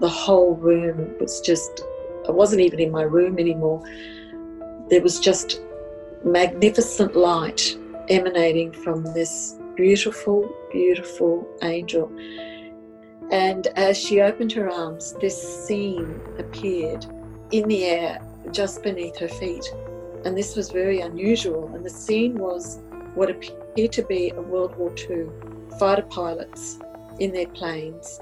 the whole room was just, I wasn't even in my room anymore. There was just magnificent light emanating from this beautiful, beautiful angel. And as she opened her arms, this scene appeared in the air just beneath her feet. And this was very unusual. And the scene was what appeared to be a World War II fighter pilots in their planes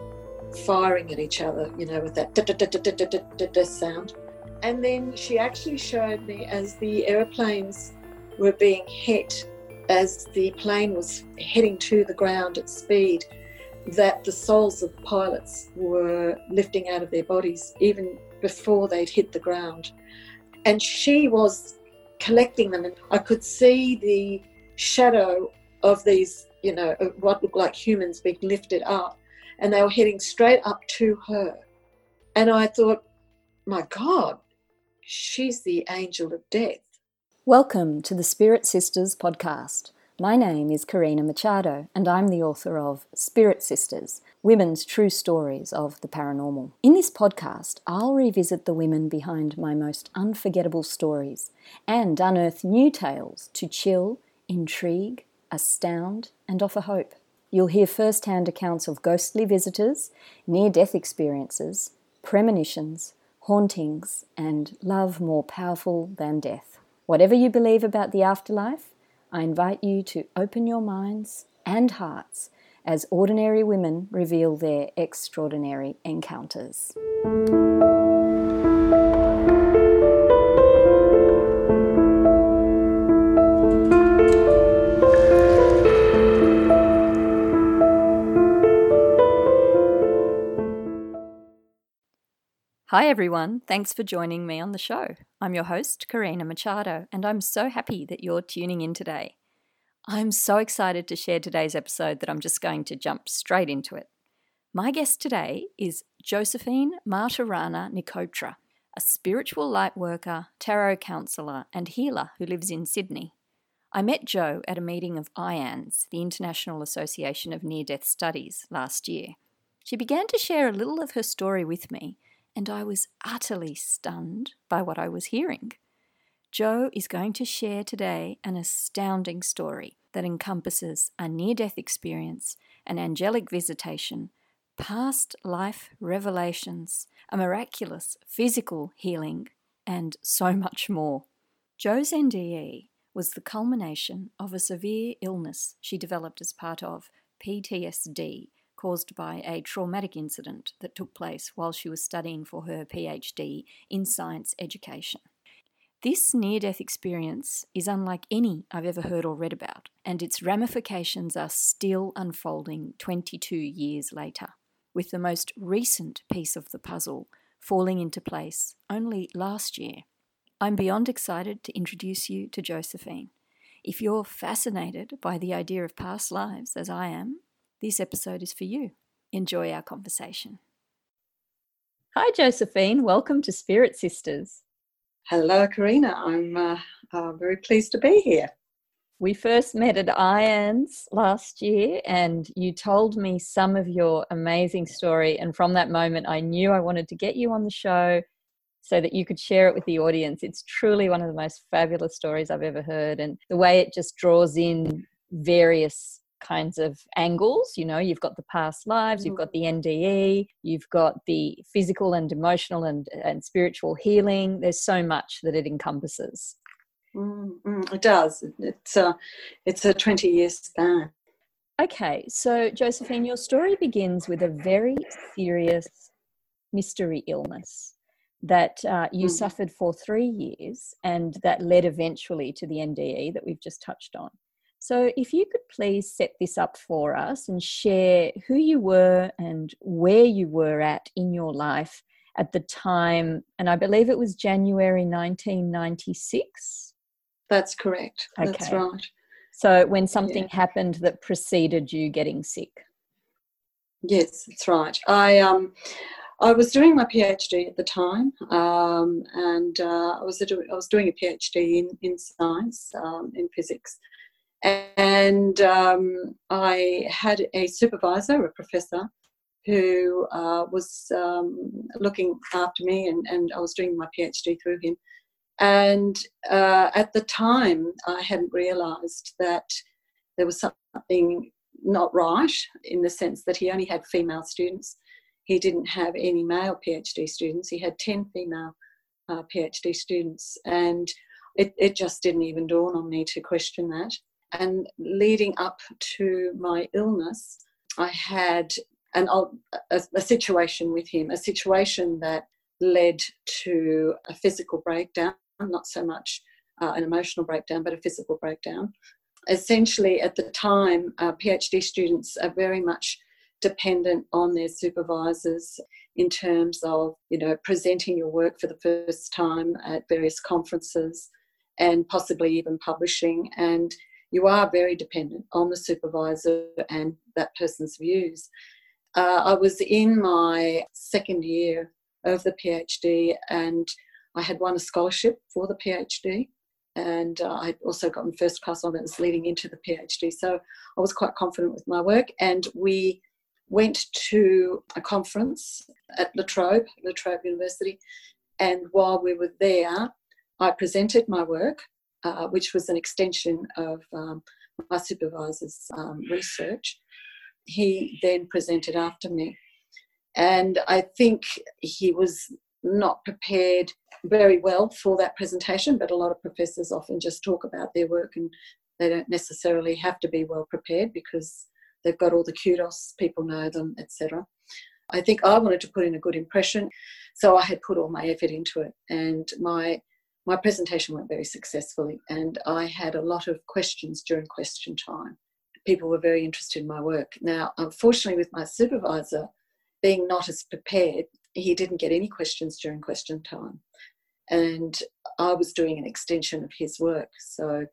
firing at each other, you know, with that sound. And then she actually showed me as the aeroplanes were being hit, as the plane was heading to the ground at speed, that the souls of the pilots were lifting out of their bodies even before they'd hit the ground. And she was collecting them, and I could see the shadow of these, you know, what looked like humans being lifted up, and they were heading straight up to her. And I thought, my God, she's the angel of death. Welcome to the Spirit Sisters podcast. My name is Karina Machado, and I'm the author of Spirit Sisters Women's True Stories of the Paranormal. In this podcast, I'll revisit the women behind my most unforgettable stories and unearth new tales to chill, intrigue, astound, and offer hope. You'll hear first hand accounts of ghostly visitors, near death experiences, premonitions, hauntings, and love more powerful than death. Whatever you believe about the afterlife, I invite you to open your minds and hearts as ordinary women reveal their extraordinary encounters. Hi, everyone. Thanks for joining me on the show. I'm your host, Karina Machado, and I'm so happy that you're tuning in today. I'm so excited to share today's episode that I'm just going to jump straight into it. My guest today is Josephine Martirana Nicotra, a spiritual light worker, tarot counselor, and healer who lives in Sydney. I met Jo at a meeting of IANDS, the International Association of Near Death Studies, last year. She began to share a little of her story with me and I was utterly stunned by what I was hearing. Joe is going to share today an astounding story that encompasses a near death experience, an angelic visitation, past life revelations, a miraculous physical healing, and so much more. Joe's NDE was the culmination of a severe illness she developed as part of PTSD, caused by a traumatic incident that took place while she was studying for her PhD in science education. This near death experience is unlike any I've ever heard or read about, and its ramifications are still unfolding 22 years later, with the most recent piece of the puzzle falling into place only last year. I'm beyond excited to introduce you to Josephine. If you're fascinated by the idea of past lives, as I am, this episode is for you. Enjoy our conversation. Hi, Josephine. Welcome to Spirit Sisters. Hello, Karina. I'm uh, uh, very pleased to be here. We first met at IANDS last year, and you told me some of your amazing story. And from that moment, I knew I wanted to get you on the show so that you could share it with the audience. It's truly one of the most fabulous stories I've ever heard. And the way it just draws in various kinds of angles. You know, you've got the past lives, you've got the NDE, you've got the physical and emotional and, and spiritual healing. There's so much that it encompasses. Mm, it does. It's a, it's a 20 year span. Okay, so Josephine, your story begins with a very serious mystery illness that uh, you mm. suffered for three years and that led eventually to the NDE that we've just touched on. So, if you could please set this up for us and share who you were and where you were at in your life at the time, and I believe it was January 1996. That's correct. Okay. That's right. So, when something yeah. happened that preceded you getting sick. Yes, that's right. I um, I was doing my PhD at the time, um, and uh, I was a, I was doing a PhD in in science um, in physics, and um, I had a supervisor, a professor, who uh, was um, looking after me, and, and I was doing my PhD through him. And uh, at the time, I hadn't realised that there was something not right in the sense that he only had female students. He didn't have any male PhD students. He had 10 female uh, PhD students. And it, it just didn't even dawn on me to question that. And leading up to my illness, I had an, a, a situation with him, a situation that led to a physical breakdown, not so much uh, an emotional breakdown, but a physical breakdown. Essentially, at the time, uh, PhD students are very much dependent on their supervisors in terms of, you know, presenting your work for the first time at various conferences and possibly even publishing. And you are very dependent on the supervisor and that person's views. Uh, I was in my second year of the PhD and I had won a scholarship for the PhD and uh, I'd also gotten first class honours leading into the PhD. So I was quite confident with my work and we went to a conference at La Trobe, La Trobe University, and while we were there, I presented my work, uh, which was an extension of um, my supervisor's um, research. He then presented after me. And I think he was not prepared very well for that presentation, but a lot of professors often just talk about their work and they don't necessarily have to be well prepared because they've got all the kudos, people know them, etc. I think I wanted to put in a good impression, so I had put all my effort into it, and my my presentation went very successfully, and I had a lot of questions during question time. People were very interested in my work. Now, unfortunately, with my supervisor being not as prepared, he didn't get any questions during question time. And I was doing an extension of his work. So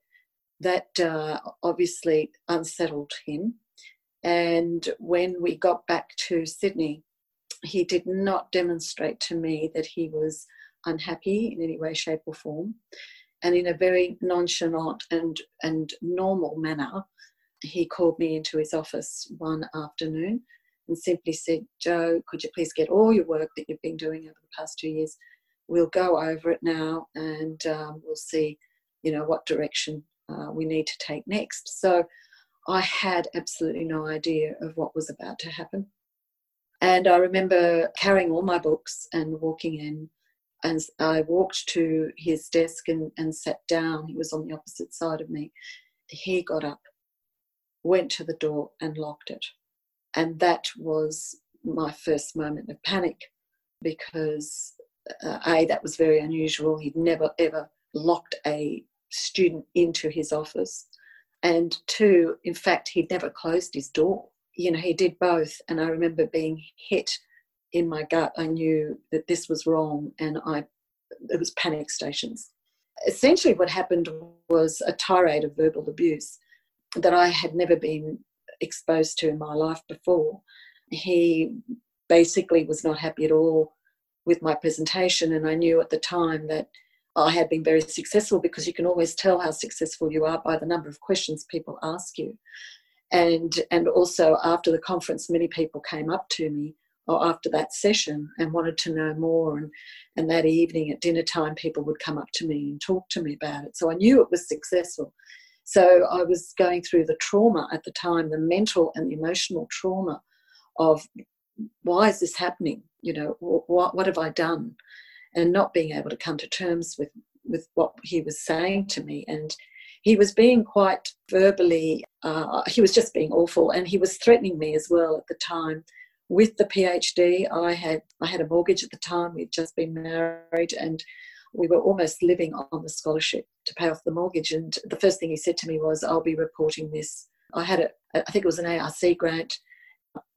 that uh, obviously unsettled him. And when we got back to Sydney, he did not demonstrate to me that he was unhappy in any way, shape, or form. And in a very nonchalant and, and normal manner, he called me into his office one afternoon and simply said, Joe, could you please get all your work that you've been doing over the past two years? We'll go over it now and um, we'll see, you know, what direction uh, we need to take next. So I had absolutely no idea of what was about to happen. And I remember carrying all my books and walking in and I walked to his desk and, and sat down. He was on the opposite side of me. He got up, went to the door, and locked it. And that was my first moment of panic because, uh, A, that was very unusual. He'd never ever locked a student into his office. And two, in fact, he'd never closed his door. You know, he did both. And I remember being hit in my gut, I knew that this was wrong, and I it was panic stations. Essentially, what happened was a tirade of verbal abuse that I had never been exposed to in my life before. He basically was not happy at all with my presentation, and I knew at the time that I had been very successful because you can always tell how successful you are by the number of questions people ask you. And, and also after the conference, many people came up to me or after that session and wanted to know more. And, and that evening at dinner time, people would come up to me and talk to me about it. So I knew it was successful. So I was going through the trauma at the time, the mental and the emotional trauma of why is this happening? You know, what, what have I done? And not being able to come to terms with, with what he was saying to me. And he was being quite verbally, uh, he was just being awful. And he was threatening me as well at the time with the PhD, I had I had a mortgage at the time. We'd just been married, and we were almost living on the scholarship to pay off the mortgage. And the first thing he said to me was, "I'll be reporting this." I had a, I think it was an ARC grant.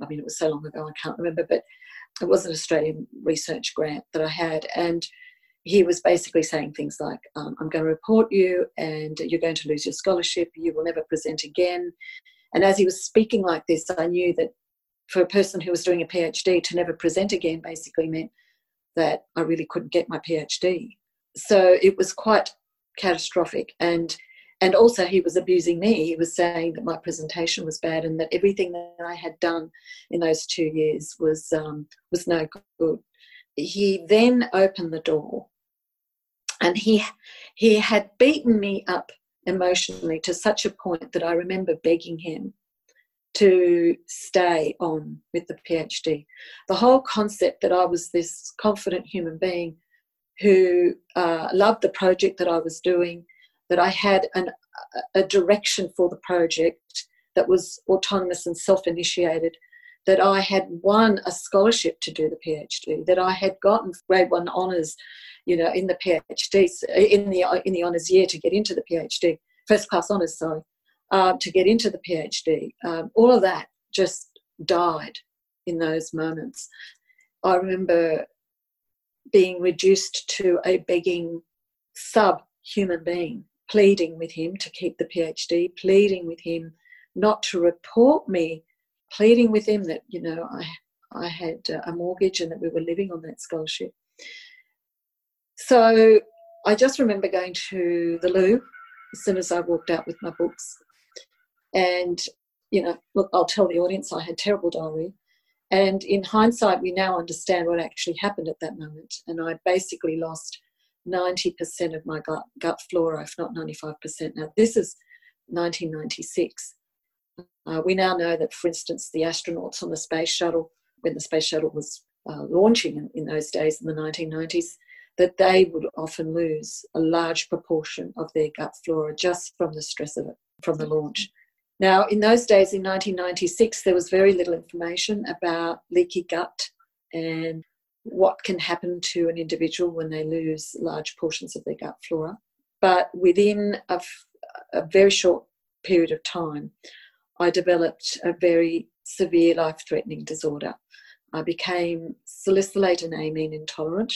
I mean, it was so long ago, I can't remember, but it was an Australian research grant that I had, and he was basically saying things like, um, "I'm going to report you, and you're going to lose your scholarship. You will never present again." And as he was speaking like this, I knew that for a person who was doing a PhD to never present again basically meant that I really couldn't get my PhD. So it was quite catastrophic. And and also he was abusing me he was saying that my presentation was bad and that everything that i had done in those two years was um, was no good he then opened the door and he he had beaten me up emotionally to such a point that i remember begging him to stay on with the phd the whole concept that i was this confident human being who uh, loved the project that i was doing that I had an, a direction for the project that was autonomous and self initiated, that I had won a scholarship to do the PhD, that I had gotten grade one honours, you know, in the PhD, in the, in the honours year to get into the PhD, first class honours, sorry, uh, to get into the PhD. Um, all of that just died in those moments. I remember being reduced to a begging sub human being pleading with him to keep the PhD, pleading with him not to report me, pleading with him that, you know, I, I had a mortgage and that we were living on that scholarship. So I just remember going to the loo as soon as I walked out with my books. And, you know, look, I'll tell the audience I had terrible diarrhea. And in hindsight, we now understand what actually happened at that moment. And I basically lost 90% of my gut, gut flora, if not 95%. Now, this is 1996. Uh, we now know that, for instance, the astronauts on the space shuttle, when the space shuttle was uh, launching in, in, those days in the 1990s, that they would often lose a large proportion of their gut flora just from the stress of it, from the launch. Now, in those days in 1996, there was very little information about leaky gut and what can happen to an individual when they lose large portions of their gut flora. But within a, very short period of time, I developed a very severe life threatening disorder. I became salicylate and amine intolerant.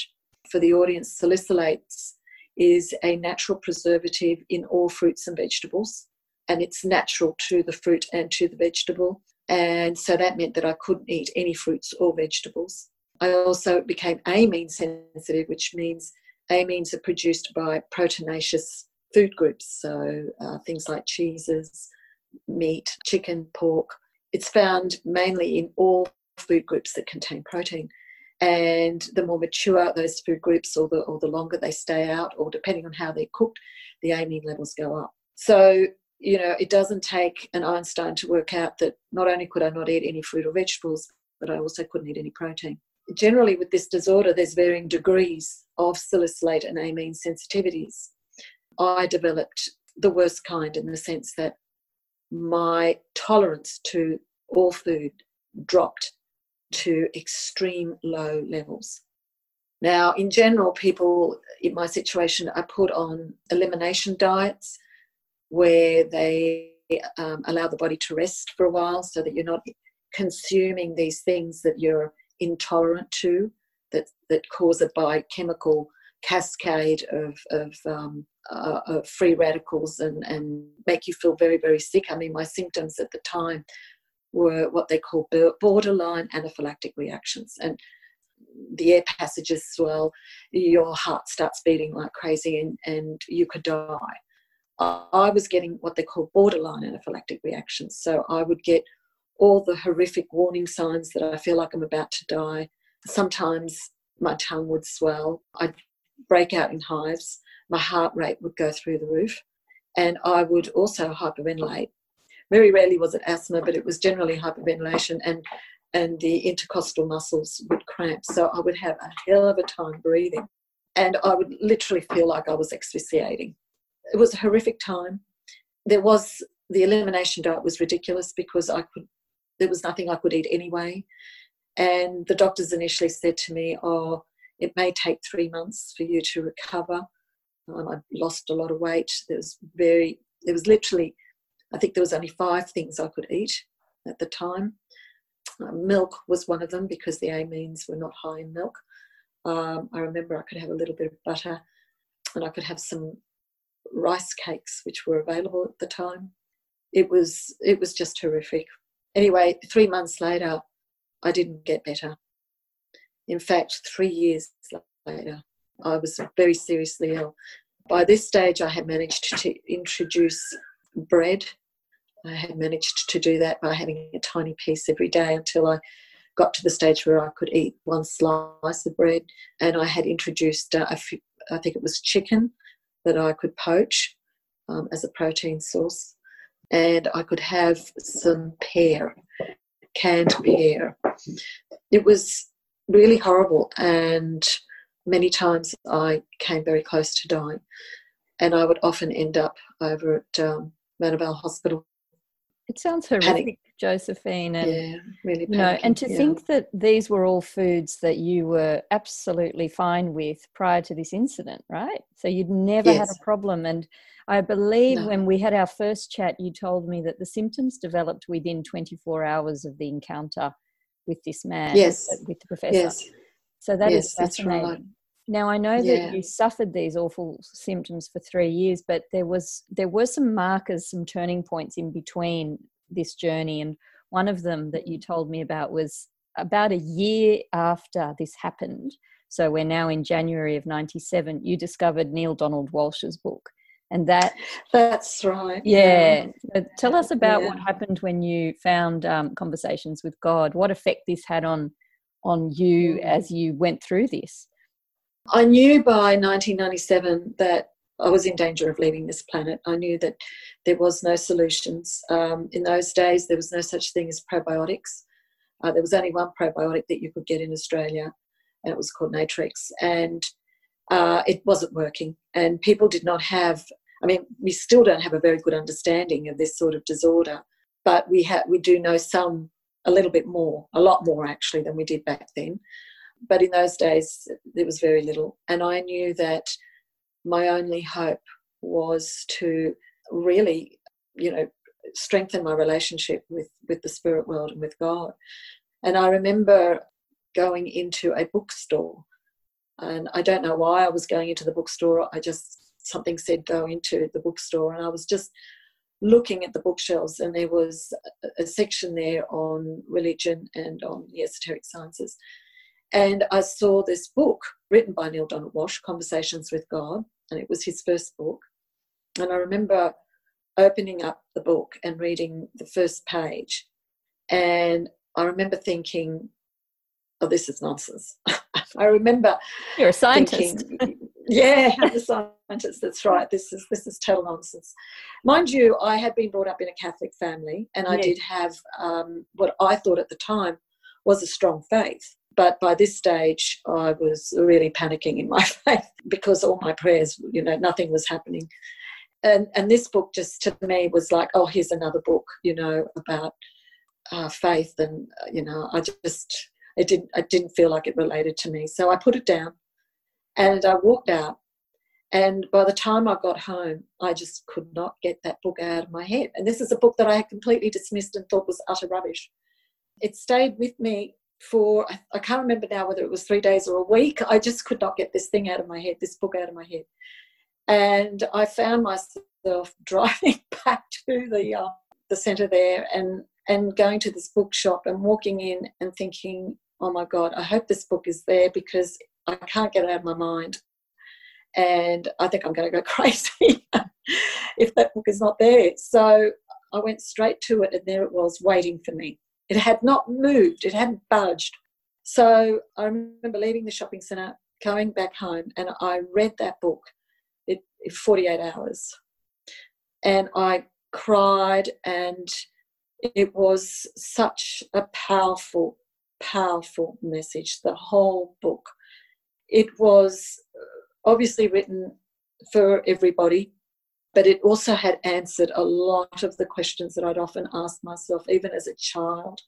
For the audience, salicylates is a natural preservative in all fruits and vegetables, and it's natural to the fruit and to the vegetable. And so that meant that I couldn't eat any fruits or vegetables. I also became amine sensitive, which means amines are produced by proteinaceous food groups, so uh, things like cheeses, meat, chicken, pork. It's found mainly in all food groups that contain protein. And the more mature those food groups, or the, or the longer they stay out, or depending on how they're cooked, the amine levels go up. So, you know, it doesn't take an Einstein to work out that not only could I not eat any fruit or vegetables, but I also couldn't eat any protein generally with this disorder, there's varying degrees of salicylate and amine sensitivities. I developed the worst kind in the sense that my tolerance to all food dropped to extreme low levels. Now, in general, people in my situation are put on elimination diets where they um, allow the body to rest for a while so that you're not consuming these things that you're intolerant to that, that cause a biochemical cascade of, of, um, uh, of free radicals and, and make you feel very, very sick. I mean, my symptoms at the time were what they call borderline anaphylactic reactions. And the air passages swell, your heart starts beating like crazy, and, and you could die. I was getting what they call borderline anaphylactic reactions. So I would get all the horrific warning signs that I feel like I'm about to die. Sometimes my tongue would swell. I'd break out in hives. My heart rate would go through the roof. And I would also hyperventilate. Very rarely was it asthma, but it was generally hyperventilation and, and the intercostal muscles would cramp. So I would have a hell of a time breathing. And I would literally feel like I was asphyxiating. It was a horrific time. There was the elimination diet was ridiculous because I could there was nothing I could eat anyway. And the doctors initially said to me, Oh, it may take three months for you to recover. Um, I lost a lot of weight. There was very, there was literally, I think there was only five things I could eat at the time. Uh, milk was one of them because the amines were not high in milk. Um, I remember I could have a little bit of butter and I could have some rice cakes, which were available at the time. It was it was just horrific Anyway, three months later, I didn't get better. In fact, three years later, I was very seriously ill. By this stage, I had managed to introduce bread. I had managed to do that by having a tiny piece every day until I got to the stage where I could eat one slice of bread. And I had introduced, uh, few, I think it was chicken that I could poach um, as a protein source. And I could have some pear, canned pear. It was really horrible. And many times I came very close to dying. And I would often end up over at um, Hospital. It sounds horrific. Josephine. And, yeah, really. You know, and to yeah. think that these were all foods that you were absolutely fine with prior to this incident, right? So you'd never yes. had a problem. And I believe no. when we had our first chat, you told me that the symptoms developed within 24 hours of the encounter with this man, yes. with the professor. Yes. So that yes, is fascinating. Right. Now I know yeah. that you suffered these awful symptoms for three years, but there was there were some markers, some turning points in between this journey, and one of them that you told me about was about a year after this happened. So we're now in January of '97. You discovered Neale Donald Walsch's book, and that that's right. Yeah. yeah. tell us about yeah. what happened when you found um, conversations with God. What effect this had on on you mm. as you went through this? I knew by 1997 that I was in danger of leaving this planet. I knew that there was no solutions. Um, in those days, there was no such thing as probiotics. Uh, there was only one probiotic that you could get in Australia, and it was called Natrix. And uh, it wasn't working. And people did not have, I mean, we still don't have a very good understanding of this sort of disorder, but we, ha- we do know some a little bit more, a lot more actually than we did back then. But in those days, there was very little. And I knew that my only hope was to really, you know, strengthen my relationship with, with the spirit world and with God. And I remember going into a bookstore, and I don't know why I was going into the bookstore. I just, something said go into the bookstore, and I was just looking at the bookshelves, and there was a, section there on religion and on the esoteric sciences. And I saw this book written by Neale Donald Walsch, Conversations with God, and it was his first book. And I remember opening up the book and reading the first page. And I remember thinking, oh, this is nonsense. I remember you're a scientist. Thinking, yeah, I'm a scientist. That's right. This is this is total nonsense. Mind you, I had been brought up in a Catholic family, and I did have um, what I thought at the time was a strong faith. But by this stage, I was really panicking in my faith because all my prayers, you know, nothing was happening. And and this book just to me was like, oh, here's another book, you know, about uh, faith, and uh, you know, I just it didn't I didn't feel like it related to me. So I put it down and I walked out. And by the time I got home, I just could not get that book out of my head. And this is a book that I had completely dismissed and thought was utter rubbish. It stayed with me for, I can't remember now whether it was three days or a week. I just could not get this thing out of my head, this book out of my head. And I found myself driving back to the, uh, the centre there and, and going to this bookshop and walking in and thinking, oh my God, I hope this book is there because I can't get it out of my mind. And I think I'm going to go crazy if that book is not there. So I went straight to it, and there it was waiting for me. It had not moved, it hadn't budged. So I remember leaving the shopping centre, going back home, and I read that book in 48 hours. And I cried, and it was such a powerful, powerful message, the whole book. It was uh, obviously written for everybody, but it also had answered a lot of the questions that I'd often asked myself, even as a child,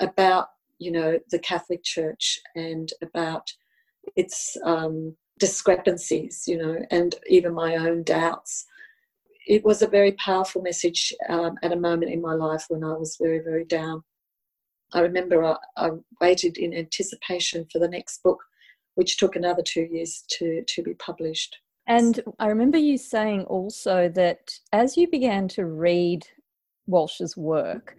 about you know the Catholic Church and about its um, discrepancies, you know, and even my own doubts. It was a very powerful message um, at a moment in my life when I was very, very down. I remember I, I waited in anticipation for the next book which took another two years to, to be published. And I remember you saying also that as you began to read Walsch's work,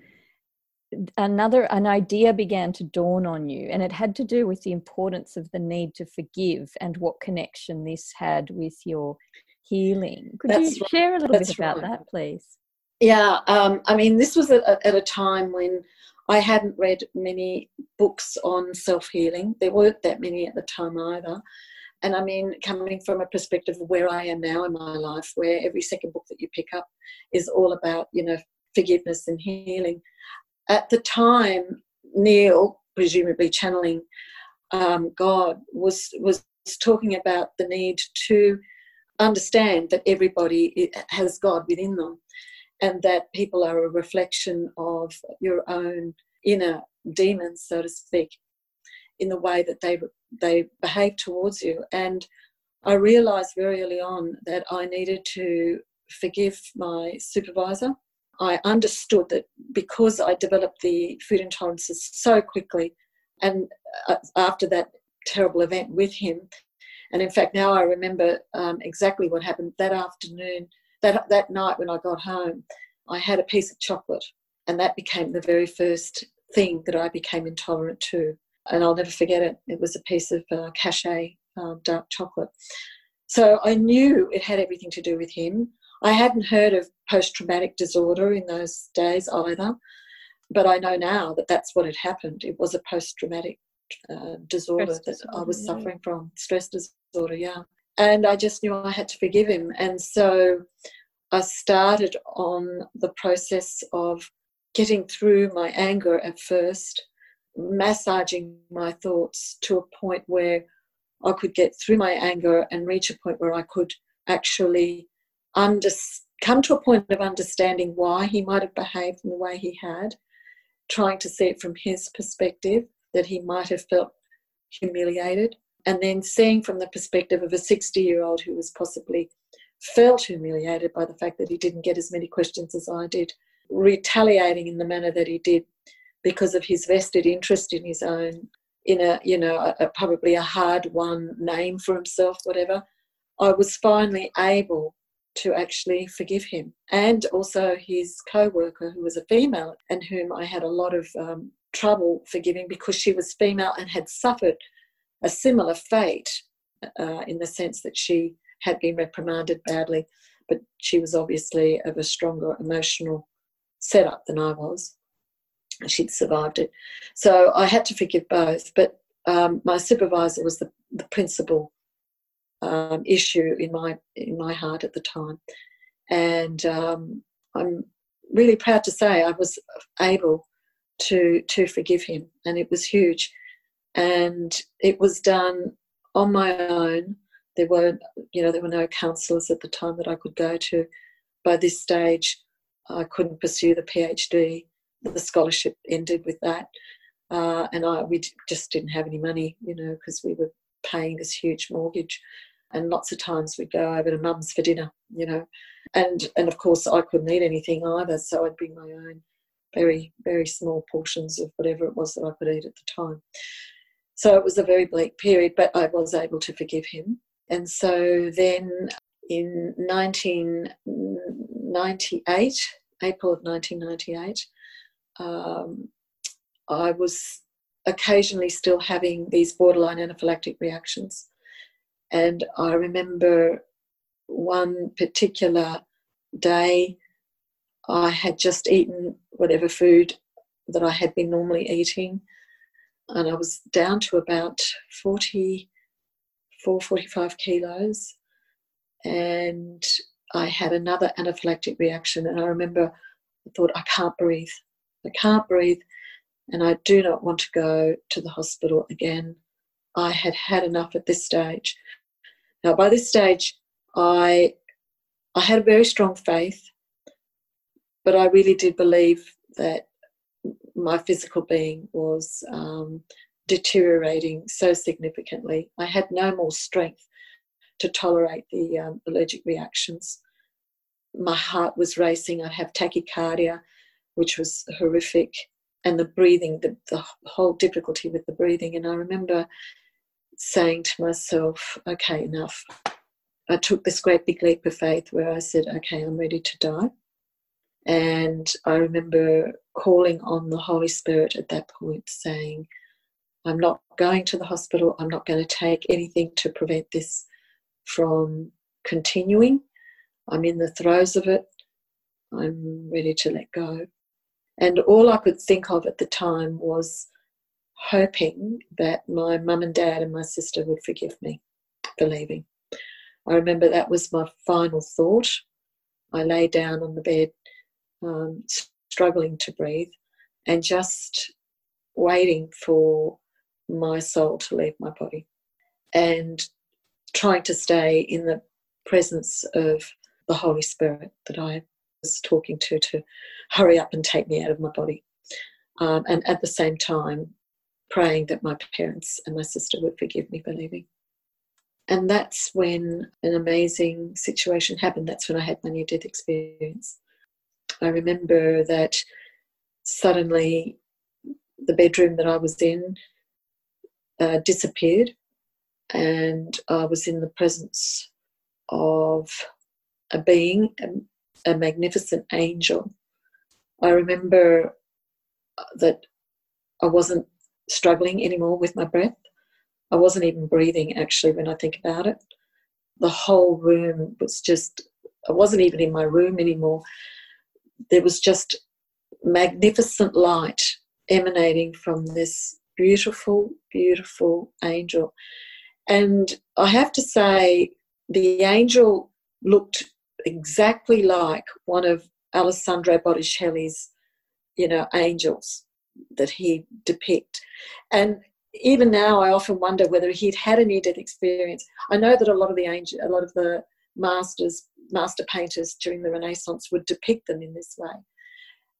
another an idea began to dawn on you and it had to do with the importance of the need to forgive and what connection this had with your healing. Could That's you right. share a little That's bit about right. that, please? Yeah, um, I mean, this was at, at a time when I hadn't read many books on self healing. There weren't that many at the time either. And I mean, coming from a perspective of where I am now in my life, where every second book that you pick up is all about, you know, forgiveness and healing. At the time, Neale, presumably channeling um, God, was was talking about the need to understand that everybody has God within them, and that people are a reflection of your own inner demons, so to speak, in the way that they they behave towards you. And I realized very early on that I needed to forgive my supervisor. I understood that because I developed the food intolerances so quickly, and uh, after that terrible event with him, and in fact now I remember um, exactly what happened that afternoon, that that night when I got home, I had a piece of chocolate, and that became the very first thing that I became intolerant to and I'll never forget it. It was a piece of uh, cachet um, dark chocolate. So I knew it had everything to do with him. I hadn't heard of post traumatic disorder in those days either, but I know now that that's what had happened. It was a post traumatic uh, disorder stress that disorder, I was yeah. suffering from, stress disorder, yeah. And I just knew I had to forgive him. And so I started on the process of getting through my anger at first massaging my thoughts to a point where I could get through my anger and reach a point where I could actually under, come to a point of understanding why he might have behaved in the way he had, trying to see it from his perspective, that he might have felt humiliated, and then seeing from the perspective of a 60 year old who was possibly felt humiliated by the fact that he didn't get as many questions as I did, retaliating in the manner that he did because of his vested interest in his own, in a, you know, a, a, probably a hard won name for himself, whatever, I was finally able to actually forgive him. And also his co worker, who was a female and whom I had a lot of um, trouble forgiving because she was female and had suffered a similar fate uh, in the sense that she had been reprimanded badly, but she was obviously of a stronger emotional setup than I was she'd survived it. So I had to forgive both, but um, my supervisor was the, the principal um, issue in my in my heart at the time, and um, I'm really proud to say I was able to to forgive him, and it was huge, and it was done on my own. There were you know there were no counsellors at the time that I could go to. By this stage, I couldn't pursue the PhD the scholarship ended with that. Uh, and I we just didn't have any money, you know, because we were paying this huge mortgage, and lots of times we'd go over to mum's for dinner, you know, and and of course I couldn't eat anything either, so I'd bring my own very very small portions of whatever it was that I could eat at the time. So it was a very bleak period, but I was able to forgive him, and so then in 1998, April of 1998 um, I was occasionally still having these borderline anaphylactic reactions. And I remember one particular day, I had just eaten whatever food that I had been normally eating, and I was down to about 44, 45 kilos. And I had another anaphylactic reaction, and I remember I thought, I can't breathe. I can't breathe and I do not want to go to the hospital again. I had had enough at this stage. Now, by this stage, I, I had a very strong faith, but I really did believe that my physical being was um, deteriorating so significantly. I had no more strength to tolerate the um, allergic reactions. My heart was racing, I'd have tachycardia which was horrific, and the breathing, the, the whole difficulty with the breathing. And I remember saying to myself, okay, enough. I took this great big leap of faith where I said, okay, I'm ready to die. And I remember calling on the Holy Spirit at that point, saying, I'm not going to the hospital. I'm not going to take anything to prevent this from continuing. I'm in the throes of it. I'm ready to let go. And all I could think of at the time was hoping that my mum and dad and my sister would forgive me for leaving. I remember that was my final thought. I lay down on the bed, um, struggling to breathe, and just waiting for my soul to leave my body and trying to stay in the presence of the Holy Spirit that I was talking to to hurry up and take me out of my body. Um, and at the same time, praying that my parents and my sister would forgive me for leaving. And that's when an amazing situation happened. That's when I had my near death experience. I remember that suddenly the bedroom that I was in uh, disappeared, and I was in the presence of a being, a, magnificent angel. I remember that I wasn't struggling anymore with my breath. I wasn't even breathing actually when I think about it. The whole room was just, I wasn't even in my room anymore. There was just magnificent light emanating from this beautiful, beautiful angel. And I have to say, the angel looked exactly like one of Alessandro Botticelli's, you know, angels that he depict. And even now, I often wonder whether he'd had a near-death experience. I know that a lot of the angel, a lot of the masters, master painters during the Renaissance would depict them in this way,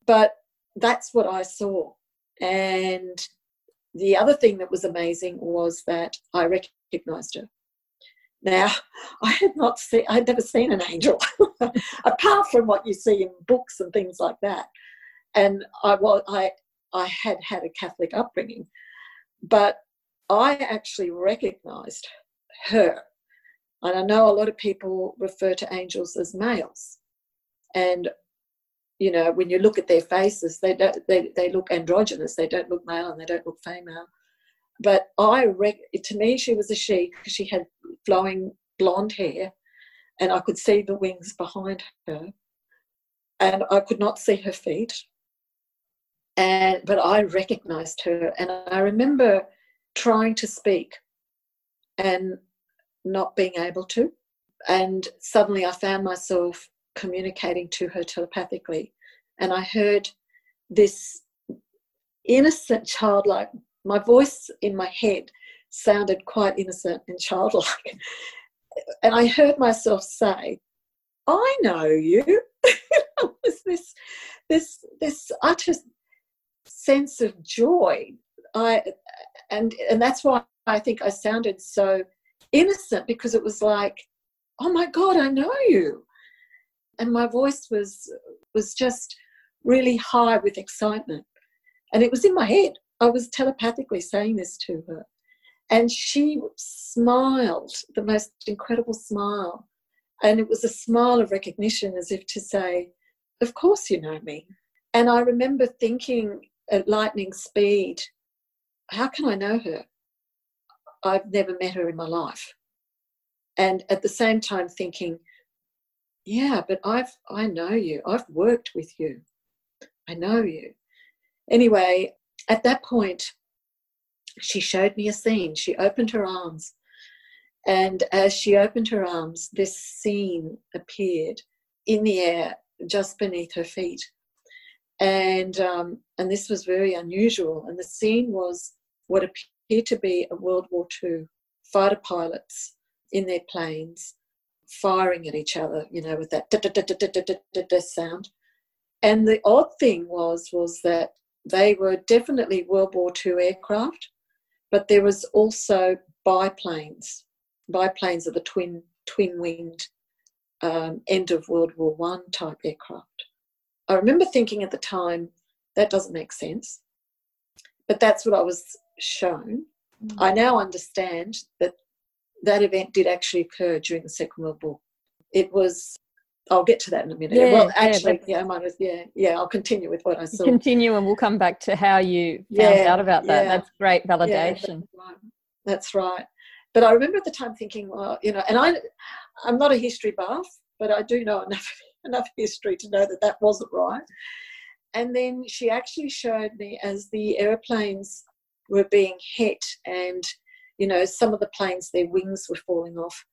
but that's what I saw. And the other thing that was amazing was that I recognized her. Now, I had not seen, I had never seen an angel, apart from what you see in books and things like that. And I, well, I, I had had a Catholic upbringing, but I actually recognized her. And I know a lot of people refer to angels as males. And you know, when you look at their faces, they don't they, they look androgynous, they don't look male and they don't look female. But I rec- to me she was a she because she had flowing blonde hair and I could see the wings behind her. And I could not see her feet. And but I recognized her and I remember trying to speak and not being able to. And suddenly I found myself communicating to her telepathically. And I heard this innocent, childlike, my voice in my head sounded quite innocent and childlike. And I heard myself say, I know you. was this, this, this utter sense of joy. I, and, and that's why I think I sounded so innocent because it was like, oh my God, I know you and my voice was was just really high with excitement and it was in my head i was telepathically saying this to her and she smiled the most incredible smile. And it was a smile of recognition as if to say of course you know me. And i remember thinking at lightning speed how can i know her? I've never met her in my life. And at the same time thinking yeah but i've i know you. I've worked with you. I know you. Anyway at that point she showed me a scene. She opened her arms. And as she opened her arms this scene appeared in the air just beneath her feet. And um, and this was very unusual. And the scene was what appeared to be a world war ii fighter pilots in their planes firing at each other, you know, with that sound. And the odd thing was was that they were definitely World War II aircraft, but there was also biplanes. Biplanes are the twin twin winged um, end of World War One type aircraft. I remember thinking at the time that doesn't make sense, but that's what I was shown. Mm. I now understand that that event did actually occur during the Second World War. It was. I'll get to that in a minute. Yeah, well, actually, yeah, yeah, might yeah, yeah. I'll continue with what I saw. Continue, and we'll come back to how you found yeah, out about that. Yeah, that's great validation. That's right. that's right. but I remember at the time thinking, well, you know, and I, I'm not a history buff, but I do know enough enough history to know that that wasn't right. And then she actually showed me as the airplanes were being hit, and you know, some of the planes, their wings were falling off.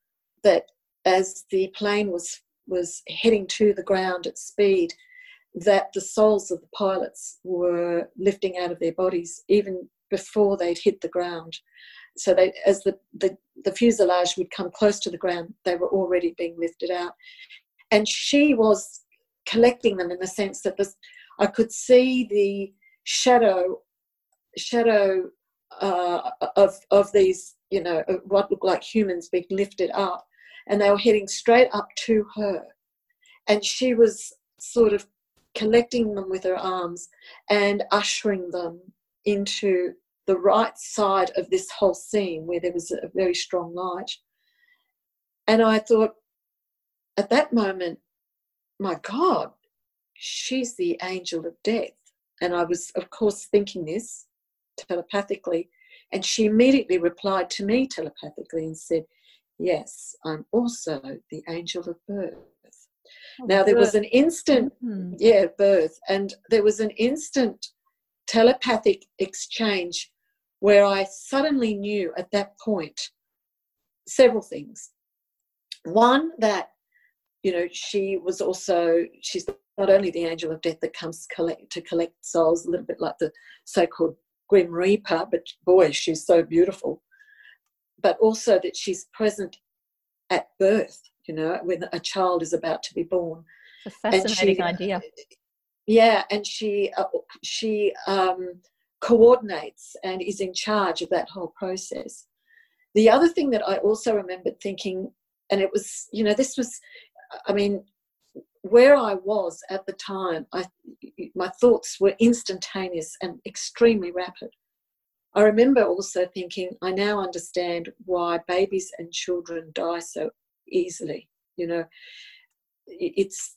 That as the plane was was heading to the ground at speed, that the souls of the pilots were lifting out of their bodies even before they'd hit the ground. So they, as the, the, the fuselage would come close to the ground, they were already being lifted out. And she was collecting them in the sense that this, I could see the shadow shadow uh, of of these, you know, what looked like humans being lifted up, and they were heading straight up to her, and she was sort of collecting them with her arms and ushering them into the right side of this whole scene where there was a very strong light. And I thought, at that moment, my God, she's the angel of death. And I was, of course, thinking this telepathically. And she immediately replied to me telepathically and said, Yes, I'm also the angel of birth. Oh, now, there was an instant, mm-hmm. yeah, birth, and there was an instant telepathic exchange where I suddenly knew at that point several things. One, that, you know, she was also, she's not only the angel of death that comes collect, to collect souls, a little bit like the so called Grim Reaper, but boy, she's so beautiful. But also that she's present at birth you know, when a child is about to be born. It's a fascinating she, idea. Yeah, and she uh, she um, coordinates and is in charge of that whole process. The other thing that I also remembered thinking, and it was, you know, this was, I mean, where I was at the time, I, my thoughts were instantaneous and extremely rapid. I remember also thinking, I now understand why babies and children die so easily. You know, it's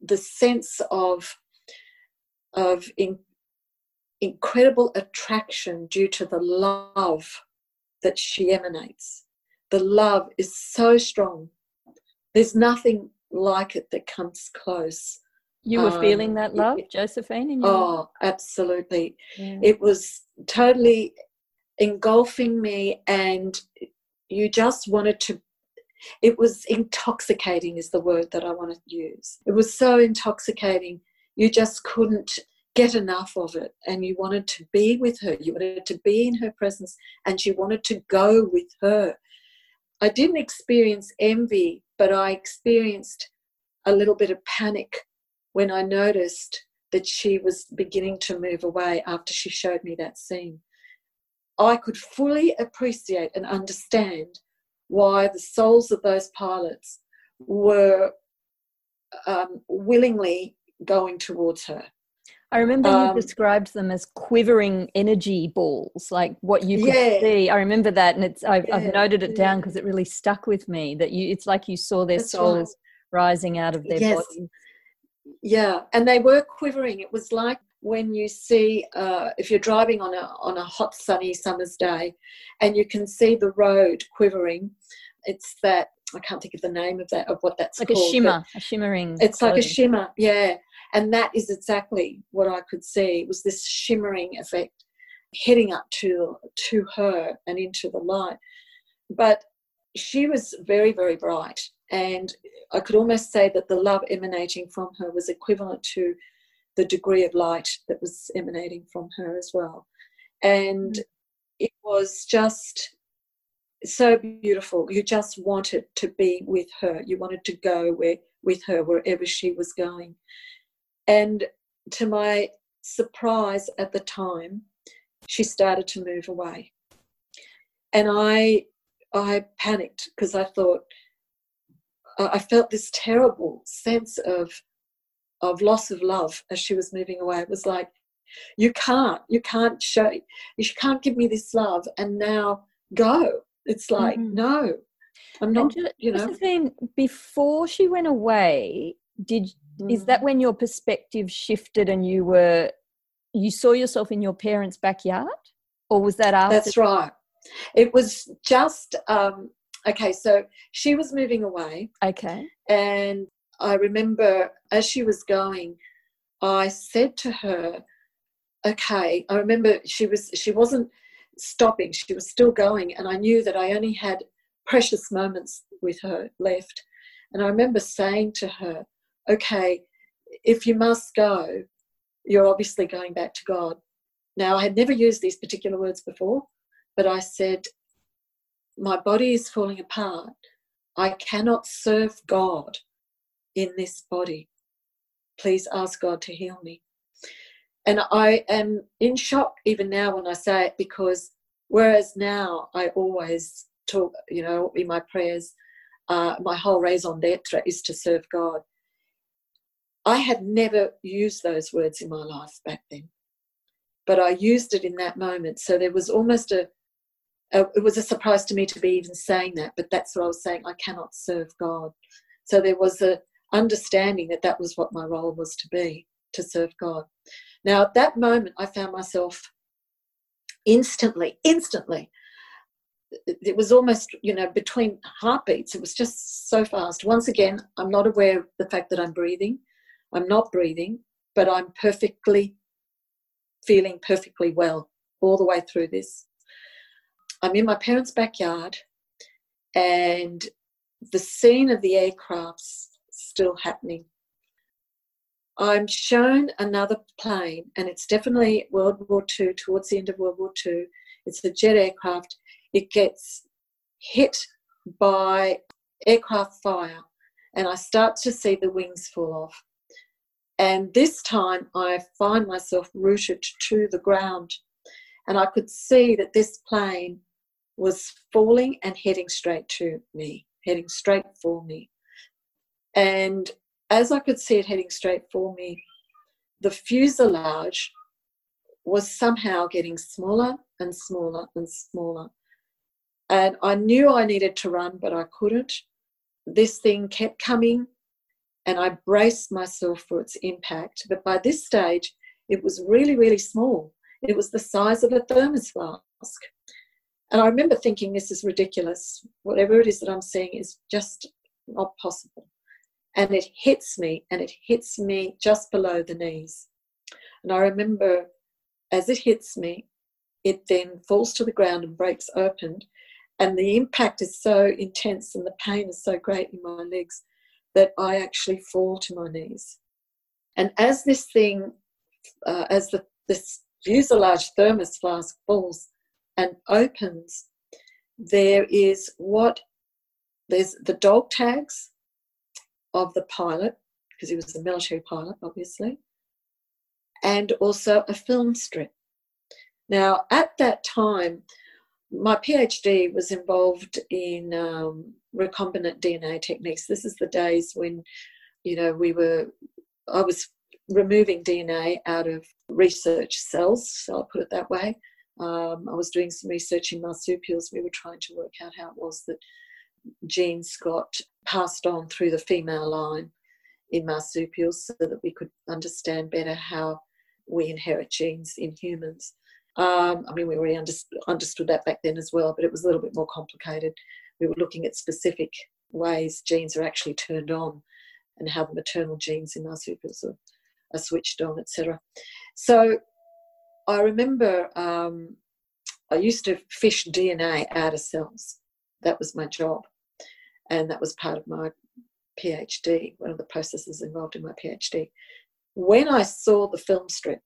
the sense of of in, incredible attraction due to the love that she emanates. The love is so strong. There's nothing like it that comes close. You were um, feeling that love, it, Josephine? oh, absolutely. Yeah. It was totally engulfing me, and you just wanted to it was intoxicating, is the word that I want to use. It was so intoxicating, you just couldn't get enough of it. And you wanted to be with her, you wanted to be in her presence, and you wanted to go with her. I didn't experience envy, but I experienced a little bit of panic when I noticed that she was beginning to move away after she showed me that scene. I could fully appreciate and understand why the souls of those pilots were um, willingly going towards her. I remember um, you described them as quivering energy balls, like what you could yeah. see. I remember that, and it's I've, yeah, I've noted it yeah. down because it really stuck with me. That you, it's like you saw their That's souls right. rising out of their yes. bodies. Yeah, and they were quivering. It was like when you see uh, if you're driving on a on a hot sunny summer's day and you can see the road quivering it's that i can't think of the name of that of what that's like called, a shimmer a shimmering it's clothing. like a shimmer yeah and that is exactly what i could see it was this shimmering effect heading up to to her and into the light but she was very very bright and i could almost say that the love emanating from her was equivalent to the degree of light that was emanating from her as well. And mm. it was just so beautiful. You just wanted to be with her. You wanted to go where, with her wherever she was going. And to my surprise at the time, she started to move away. And I I panicked because I thought I felt this terrible sense of of loss of love as she was moving away. It was like, you can't, you can't show, you can't give me this love and now go. It's like, mm-hmm. no, I'm not, just, you know. Josephine, before she went away, did mm. is that mm. when your perspective shifted and you were, you saw yourself in your parents' backyard? Or was that after? That's right. It was just um, okay. So she was moving away. Okay. And I remember as she was going, I said to her, "Okay." I remember she was she wasn't stopping; she was still going, and I knew that I only had precious moments with her left. And I remember saying to her, "Okay, if you must go, you're obviously going back to God." Now, I had never used these particular words before, but I said, My body is falling apart. I cannot serve God in this body. Please ask God to heal me. And I am in shock even now when I say it because whereas now I always talk, you know, in my prayers, uh, my whole raison d'etre is to serve God. I had never used those words in my life back then but I used it in that moment. So there was almost a, a, it was a surprise to me to be even saying that, but that's what I was saying. I cannot serve God. So there was a understanding that that was what my role was to be, to serve God. Now at that moment, I found myself instantly, instantly. It was almost, you know, between heartbeats. It was just so fast. Once again, I'm not aware of the fact that I'm breathing. I'm not breathing, but I'm perfectly feeling perfectly well all the way through this. I'm in my parents' backyard and the scene of the aircraft's still happening. I'm shown another plane, and it's definitely World War II, towards the end of World War II. It's a jet aircraft. It gets hit by aircraft fire, and I start to see the wings fall off. And this time I find myself rooted to the ground. And I could see that this plane was falling and heading straight to me, heading straight for me. And as I could see it heading straight for me, the fuselage was somehow getting smaller and smaller and smaller. And I knew I needed to run, but I couldn't. This thing kept coming and I braced myself for its impact. But by this stage, it was really, really small. It was the size of a thermos flask. And I remember thinking, this is ridiculous. Whatever it is that I'm seeing is just not possible. And it hits me, and it hits me just below the knees. And I remember as it hits me, it then falls to the ground and breaks open. And the impact is so intense and the pain is so great in my legs that I actually fall to my knees. And as this thing, uh, as the, this fuselage thermos flask falls and opens, there is what there's the dog tags of the pilot, because he was a military pilot, obviously, and also a film strip. Now, at that time, my PhD was involved in um, recombinant DNA techniques. This is the days when, you know, we were, I was removing DNA out of research cells, so I'll put it that way. Um, I was doing some research in marsupials. We were trying to work out how it was that genes got passed on through the female line in marsupials so that we could understand better how we inherit genes in humans. Um, I mean, we already under, understood that back then as well, but it was a little bit more complicated. We were looking at specific ways genes are actually turned on and how the maternal genes in marsupials are, are switched on, etc. So I remember um, I used to fish DNA out of cells. That was my job, and that was part of my PhD, one of the processes involved in my PhD. When I saw the film strip,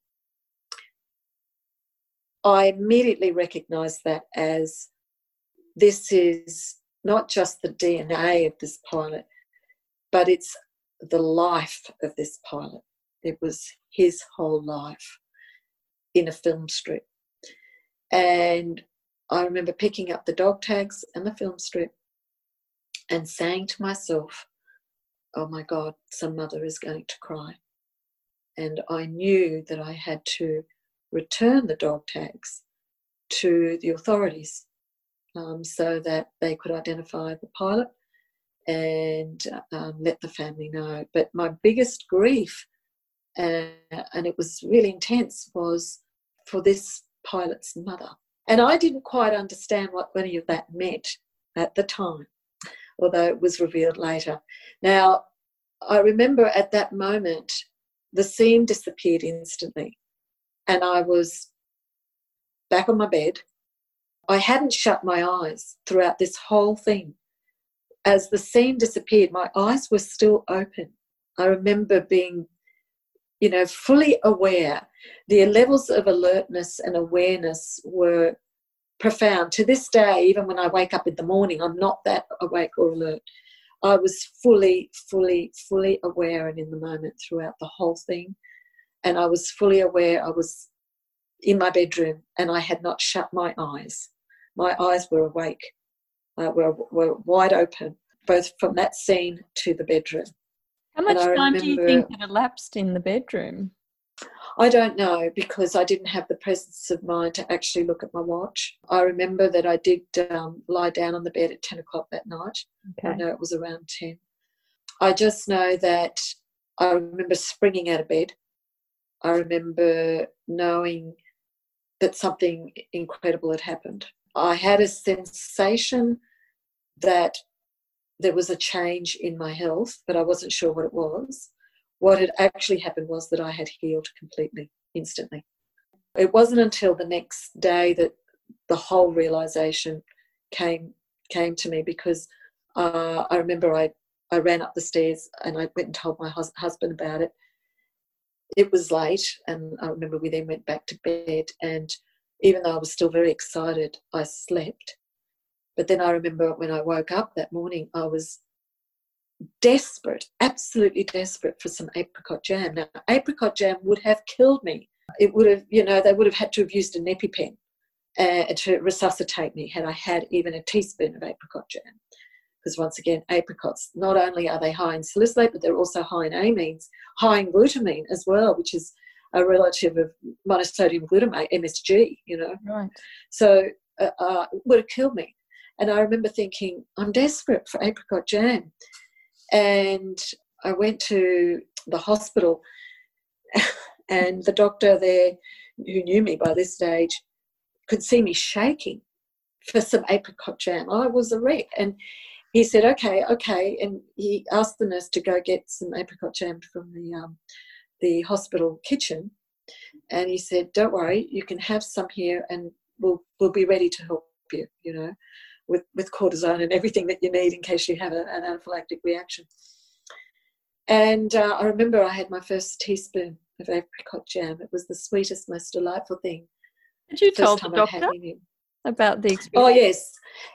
I immediately recognized that as this is not just the DNA of this pilot, but it's the life of this pilot. It was his whole life in a film strip. And I remember picking up the dog tags and the film strip and saying to myself, Oh my God, some mother is going to cry. And I knew that I had to return the dog tags to the authorities um, so that they could identify the pilot and um, let the family know. But my biggest grief, uh, and it was really intense, was for this pilot's mother. And I didn't quite understand what any of that meant at the time, although it was revealed later. Now, I remember at that moment, the scene disappeared instantly, and I was back on my bed. I hadn't shut my eyes throughout this whole thing. As the scene disappeared, my eyes were still open. I remember being, you know, fully aware. The levels of alertness and awareness were profound. To this day, even when I wake up in the morning, I'm not that awake or alert. I was fully, fully, fully aware and in the moment throughout the whole thing. And I was fully aware I was in my bedroom and I had not shut my eyes. My eyes were awake, uh, were, were wide open, both from that scene to the bedroom. How much time remember, do you think had elapsed in the bedroom? I don't know because I didn't have the presence of mind to actually look at my watch. I remember that I did um, lie down on the bed at 10 o'clock that night. Okay. I know it was around 10. I just know that I remember springing out of bed. I remember knowing that something incredible had happened. I had a sensation that there was a change in my health, but I wasn't sure what it was. What had actually happened was that I had healed completely, instantly. It wasn't until the next day that the whole realization came came to me because uh, I remember I, I ran up the stairs and I went and told my hus- husband about it. It was late, and I remember we then went back to bed. And even though I was still very excited, I slept. But then I remember when I woke up that morning, I was desperate, absolutely desperate for some apricot jam. Now, apricot jam would have killed me. It would have, you know, they would have had to have used an EpiPen uh, to resuscitate me had I had even a teaspoon of apricot jam. Because once again, apricots, not only are they high in salicylate, but they're also high in amines, high in glutamine as well, which is a relative of monosodium glutamate, MSG, you know. Right. So uh, uh, would have killed me. And I remember thinking, I'm desperate for apricot jam. And I went to the hospital, and the doctor there, who knew me by this stage, could see me shaking for some apricot jam. I was a wreck. And he said, okay, okay. And he asked the nurse to go get some apricot jam from the, um, the hospital kitchen. And he said, don't worry, you can have some here and we'll, we'll be ready to help you, you know with, with cortisone and everything that you need in case you have a, an anaphylactic reaction. And uh, I remember I had my first teaspoon of apricot jam. It was the sweetest, most delightful thing. Did you tell the doctor about the experience? Oh yes,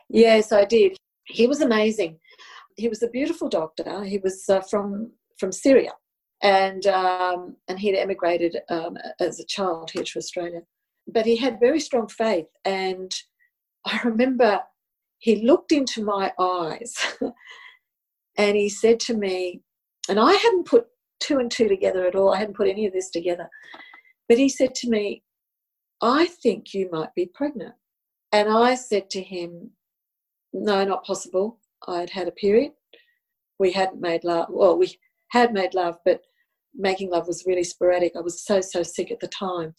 yes, I did. He was amazing. He was a beautiful doctor. He was uh, from from Syria, and um, and he'd emigrated um, as a child here to Australia. But he had very strong faith, and I remember he looked into my eyes and he said to me, and I hadn't put two and two together at all, I hadn't put any of this together, but he said to me, I think you might be pregnant. And I said to him, No, not possible. I'd had a period. We hadn't made love. Well, we had made love, but making love was really sporadic. I was so, so sick at the time.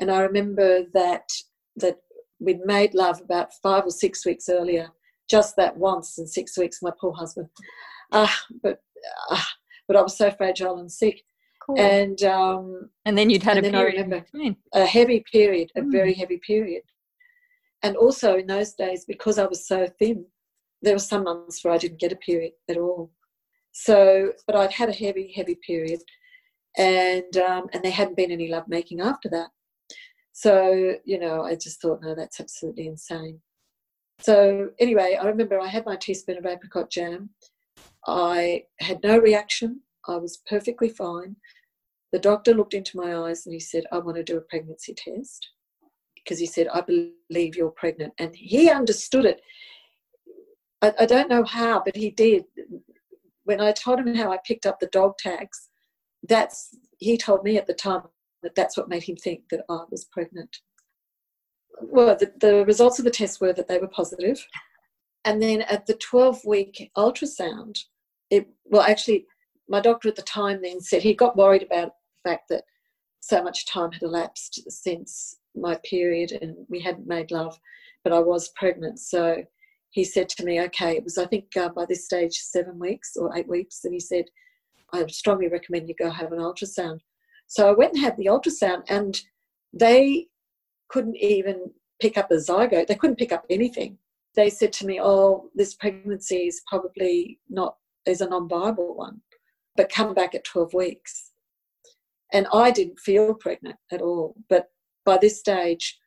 And I remember that that we'd made love about five or six weeks earlier, just that once in six weeks, my poor husband. Uh, but uh, but I was so fragile and sick. Cool. And um, and then you'd had a period. A heavy period, a mm. very heavy period. And also in those days, because I was so thin, there were some months where I didn't get a period at all. So, but I'd had a heavy, heavy period, and um, and there hadn't been any love making after that. So, you know, I just thought, no, that's absolutely insane. So, anyway, I remember I had my teaspoon of apricot jam. I had no reaction. I was perfectly fine. The doctor looked into my eyes and he said, I want to do a pregnancy test because he said, I believe you're pregnant. And he understood it. I, I don't know how, but he did. When I told him how I picked up the dog tags, that's he told me at the time that's what made him think that I was pregnant. Well, the, the results of the test were that they were positive. And then at the 12 week ultrasound, it, well, actually, my doctor at the time then said he got worried about the fact that so much time had elapsed since my period and we hadn't made love, but I was pregnant. So he said to me, okay, it was, I think, uh, by this stage, seven weeks or eight weeks. And he said, I strongly recommend you go have an ultrasound. So I went and had the ultrasound, and they couldn't even pick up a zygote. They couldn't pick up anything. They said to me, oh, this pregnancy is probably not, is a non viable one, but come back at 12 weeks. And I didn't feel pregnant at all. But by this stage,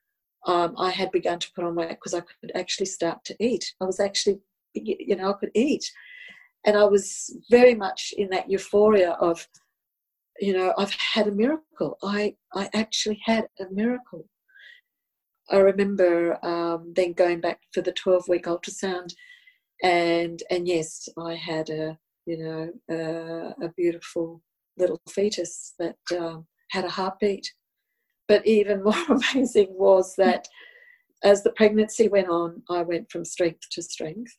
um, I had begun to put on weight because I could actually start to eat. I was actually, you know, I could eat. And I was very much in that euphoria of, you know, I've had a miracle. I, I actually had a miracle. I remember um, then going back for the 12 week ultrasound, and and yes, I had a you know a, a beautiful little fetus that um, had a heartbeat. But even more amazing was that as the pregnancy went on, I went from strength to strength,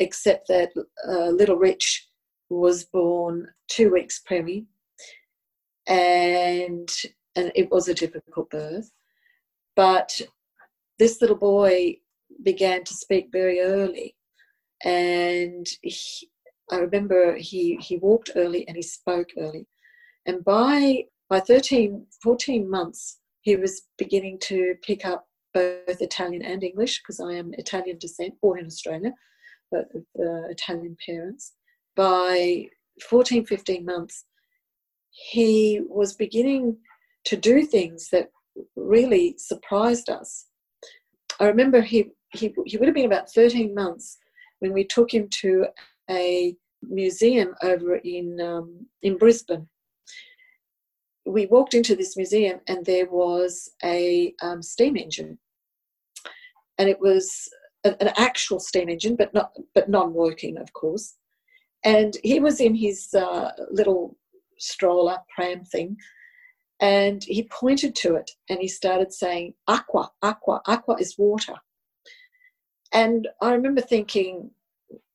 except that uh, little Rich was born two weeks preemie, and and it was a difficult birth. But this little boy began to speak very early, and he, I remember he he walked early and he spoke early, and by by 13, 14 months, he was beginning to pick up both Italian and English because I am Italian descent, born in Australia, but uh, Italian parents. By 14, 15 months, he was beginning to do things that really surprised us. I remember he, he, he would have been about 13 months when we took him to a museum over in, um, in Brisbane we walked into this museum and there was a um, steam engine, and it was an, actual steam engine, but not but non-working, of course. And he was in his uh, little stroller pram thing, and he pointed to it and he started saying, "Aqua, aqua, aqua is water." And I remember thinking,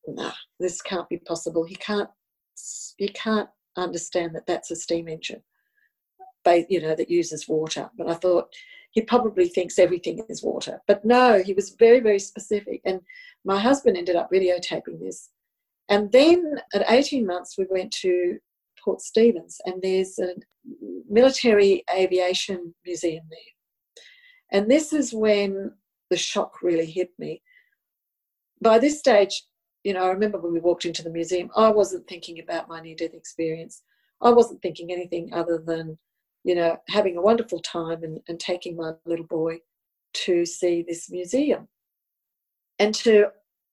"Nah, this can't be possible. He can't. He can't understand that that's a steam engine." you know, that uses water. But I thought he probably thinks everything is water. But no, he was very, very specific. And my husband ended up videotaping this. And then at 18 months, we went to Port Stephens, and there's a military aviation museum there. And this is when the shock really hit me. By this stage, you know, I remember when we walked into the museum, I wasn't thinking about my near death experience. I wasn't thinking anything other than you know, having a wonderful time and, and taking my little boy to see this museum. And to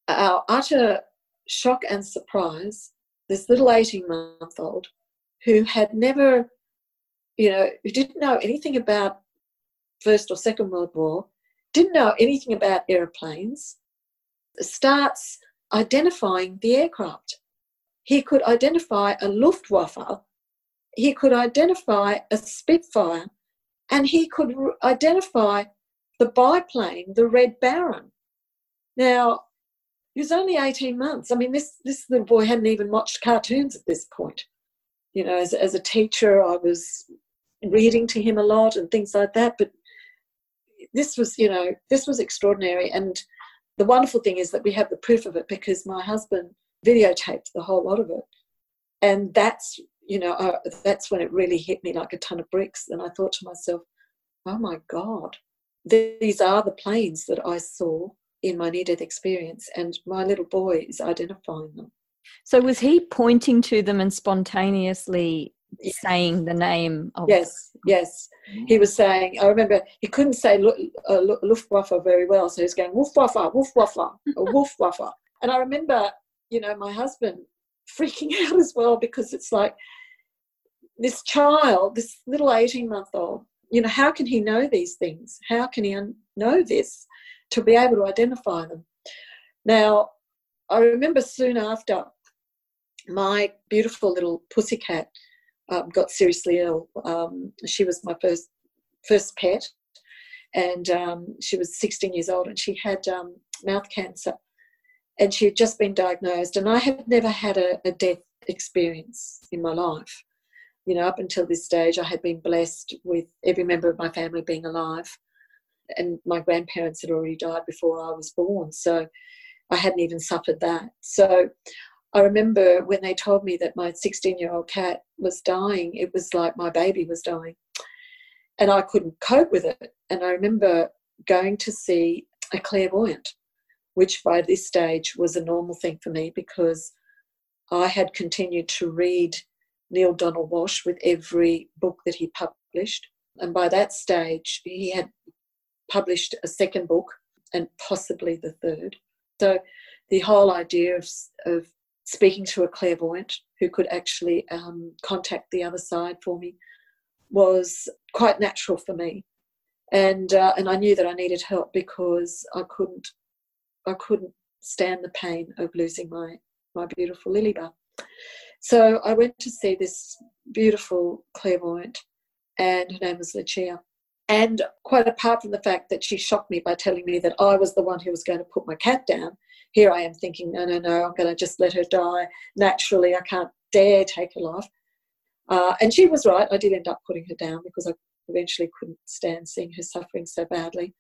our utter shock and surprise, this little 18 month old who had never, you know, who didn't know anything about First or Second World War, didn't know anything about aeroplanes, starts identifying the aircraft. He could identify a Luftwaffe he could identify a Spitfire and he could identify the biplane, the Red Baron. Now, he was only 18 months. I mean, this, this little boy hadn't even watched cartoons at this point. You know, as, as a teacher, I was reading to him a lot and things like that. But this was, you know, this was extraordinary. And the wonderful thing is that we have the proof of it because my husband videotaped the whole lot of it. And that's you know, uh, that's when it really hit me like a ton of bricks. And I thought to myself, oh my God, these are the planes that I saw in my near death experience, and my little boy is identifying them. So, was he pointing to them and spontaneously saying the name of Yes, yes. He was saying, I remember he couldn't say uh, Luftwaffe very well, so he was going Luftwaffe, Luftwaffe, Luftwaffe. And I remember, you know, my husband freaking out as well because it's like this child, this little 18 month old, you know, how can he know these things? How can he know this to be able to identify them? Now, I remember soon after my beautiful little pussycat um, got seriously ill. Um, she was my first first pet, and um, she was 16 years old, and she had um, mouth cancer and she had just been diagnosed and i had never had a, a, death experience in my life you know up until this stage i had been blessed with every member of my family being alive and my grandparents had already died before I was born. So I hadn't even suffered that. So I remember when they told me that my 16 year old cat was dying, it was like my baby was dying. And I couldn't cope with it. And I remember going to see a clairvoyant, which by this stage was a normal thing for me because I had continued to read Neale Donald Walsch with every book that he published. And by that stage, he had published a second book and possibly the third. So the whole idea of, of speaking to a clairvoyant who could actually um, contact the other side for me was quite natural for me. And, uh, and I knew that I needed help because I couldn't, I couldn't stand the pain of losing my, my beautiful lily bar. So I went to see this beautiful clairvoyant, and her name was Lucia. And quite apart from the fact that she shocked me by telling me that I was the one who was going to put my cat down, here I am thinking, no, no, no, I'm going to just let her die naturally. I can't dare take her life. Uh, and she was right. I did end up putting her down because I eventually couldn't stand seeing her suffering so badly.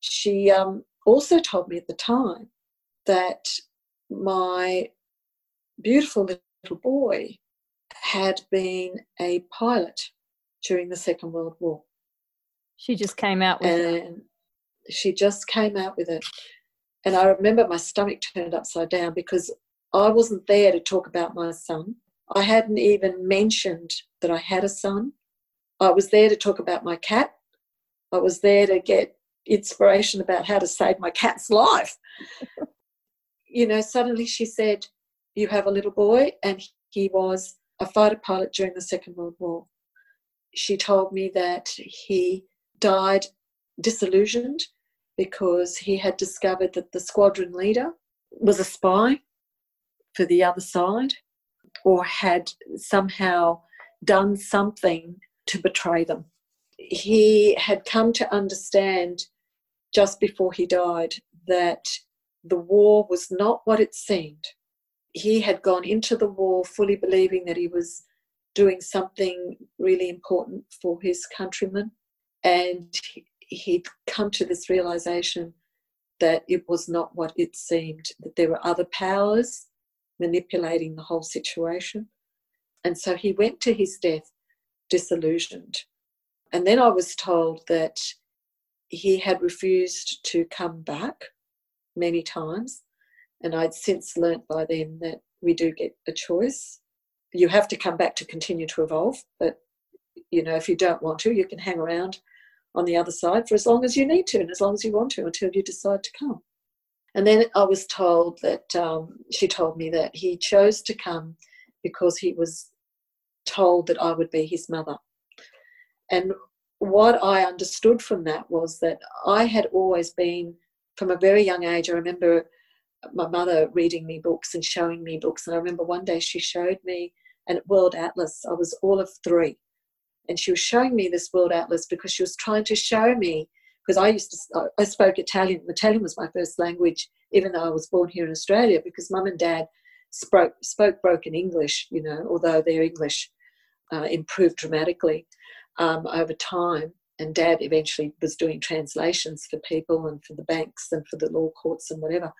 She um, also told me at the time that my beautiful little boy had been a pilot during the Second World War. She just came out with and it. She just came out with it. And I remember my stomach turned upside down because I wasn't there to talk about my son. I hadn't even mentioned that I had a son. I was there to talk about my cat. I was there to get inspiration about how to save my cat's life. you know, suddenly she said, You have a little boy, and he was a fighter pilot during the Second World War. She told me that he died disillusioned because he had discovered that the squadron leader was a spy for the other side or had somehow done something to betray them. He had come to understand just before he died that the war was not what it seemed. He had gone into the war fully believing that he was doing something really important for his countrymen, and he'd come to this realization that it was not what it seemed, that there were other powers manipulating the whole situation. And so he went to his death disillusioned. And then I was told that he had refused to come back many times. And I'd since learnt by then that we do get a choice. You have to come back to continue to evolve, but you know, if you don't want to, you can hang around on the other side for as long as you need to and as long as you want to until you decide to come. And then I was told that um, she told me that he chose to come because he was told that I would be his mother. And what I understood from that was that I had always been, from a very young age, I remember my mother reading me books and showing me books. And I remember one day she showed me a world atlas. I was all of three and she was showing me this world atlas because she was trying to show me because I used to I spoke Italian. Italian was my first language, even though I was born here in Australia. Because mum and dad spoke spoke broken English, you know, although their English uh, improved dramatically um, over time. And dad eventually was doing translations for people and for the banks and for the law courts and whatever.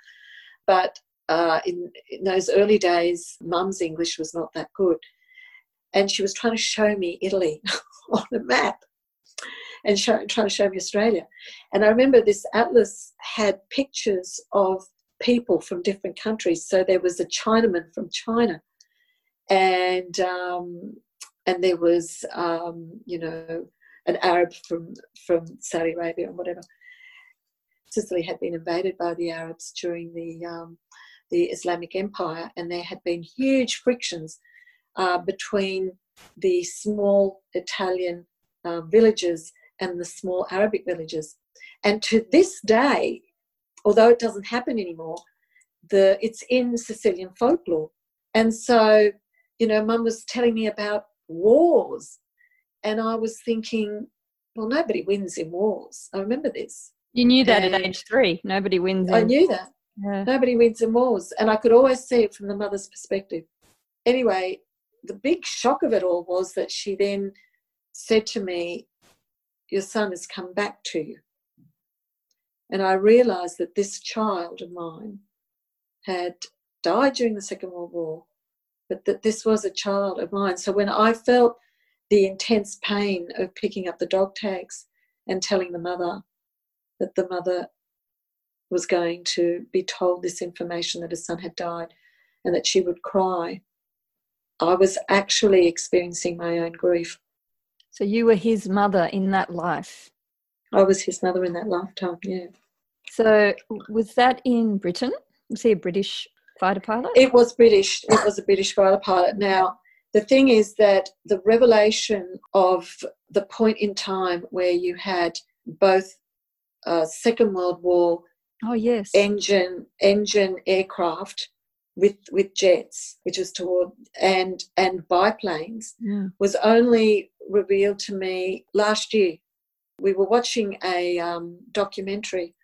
But uh, in, in those early days, mum's English was not that good and she was trying to show me Italy on a map and show, trying to show me Australia. And I remember this atlas had pictures of people from different countries. So there was a Chinaman from China, and um, and there was um, you know an Arab from from Saudi Arabia and whatever. Sicily had been invaded by the Arabs during the um, the Islamic Empire, and there had been huge frictions uh, between the small Italian uh, villages and the small Arabic villages. And to this day, although it doesn't happen anymore, the it's in Sicilian folklore. And so, you know, mum was telling me about wars. And I was thinking, well, nobody wins in wars. I remember this. You knew that and at age three. Nobody wins. In- I knew that. Yeah. Nobody wins in wars. And I could always see it from the mother's perspective. Anyway, the big shock of it all was that she then said to me, Your son has come back to you. And I realized that this child of mine had died during the Second World War, but that this was a child of mine. So when I felt the intense pain of picking up the dog tags and telling the mother that the mother was going to be told this information that her son had died and that she would cry, I was actually experiencing my own grief. So you were his mother in that life? I was his mother in that lifetime, yeah. So was that in Britain? Was he a British fighter pilot? It was British. It was a British fighter pilot. Now, the thing is that the revelation of the point in time where you had both uh, Second World War oh yes engine engine aircraft with with jets, which was toward and and biplanes, yeah. was only revealed to me last year. We were watching a um, documentary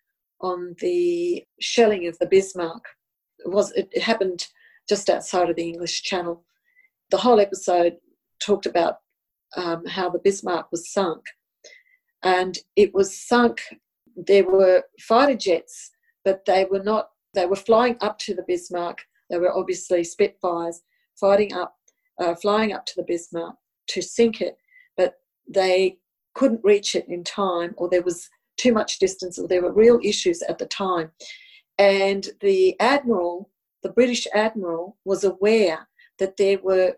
on the shelling of the Bismarck. It was it, it happened just outside of the English Channel. The whole episode talked about um, how the Bismarck was sunk, and it was sunk. There were fighter jets, but they were not. They were flying up to the Bismarck. They were obviously Spitfires, fighting up, uh, flying up to the Bismarck to sink it, but they couldn't reach it in time, or there was too much distance, or there were real issues at the time. And the admiral, the British admiral, was aware that there were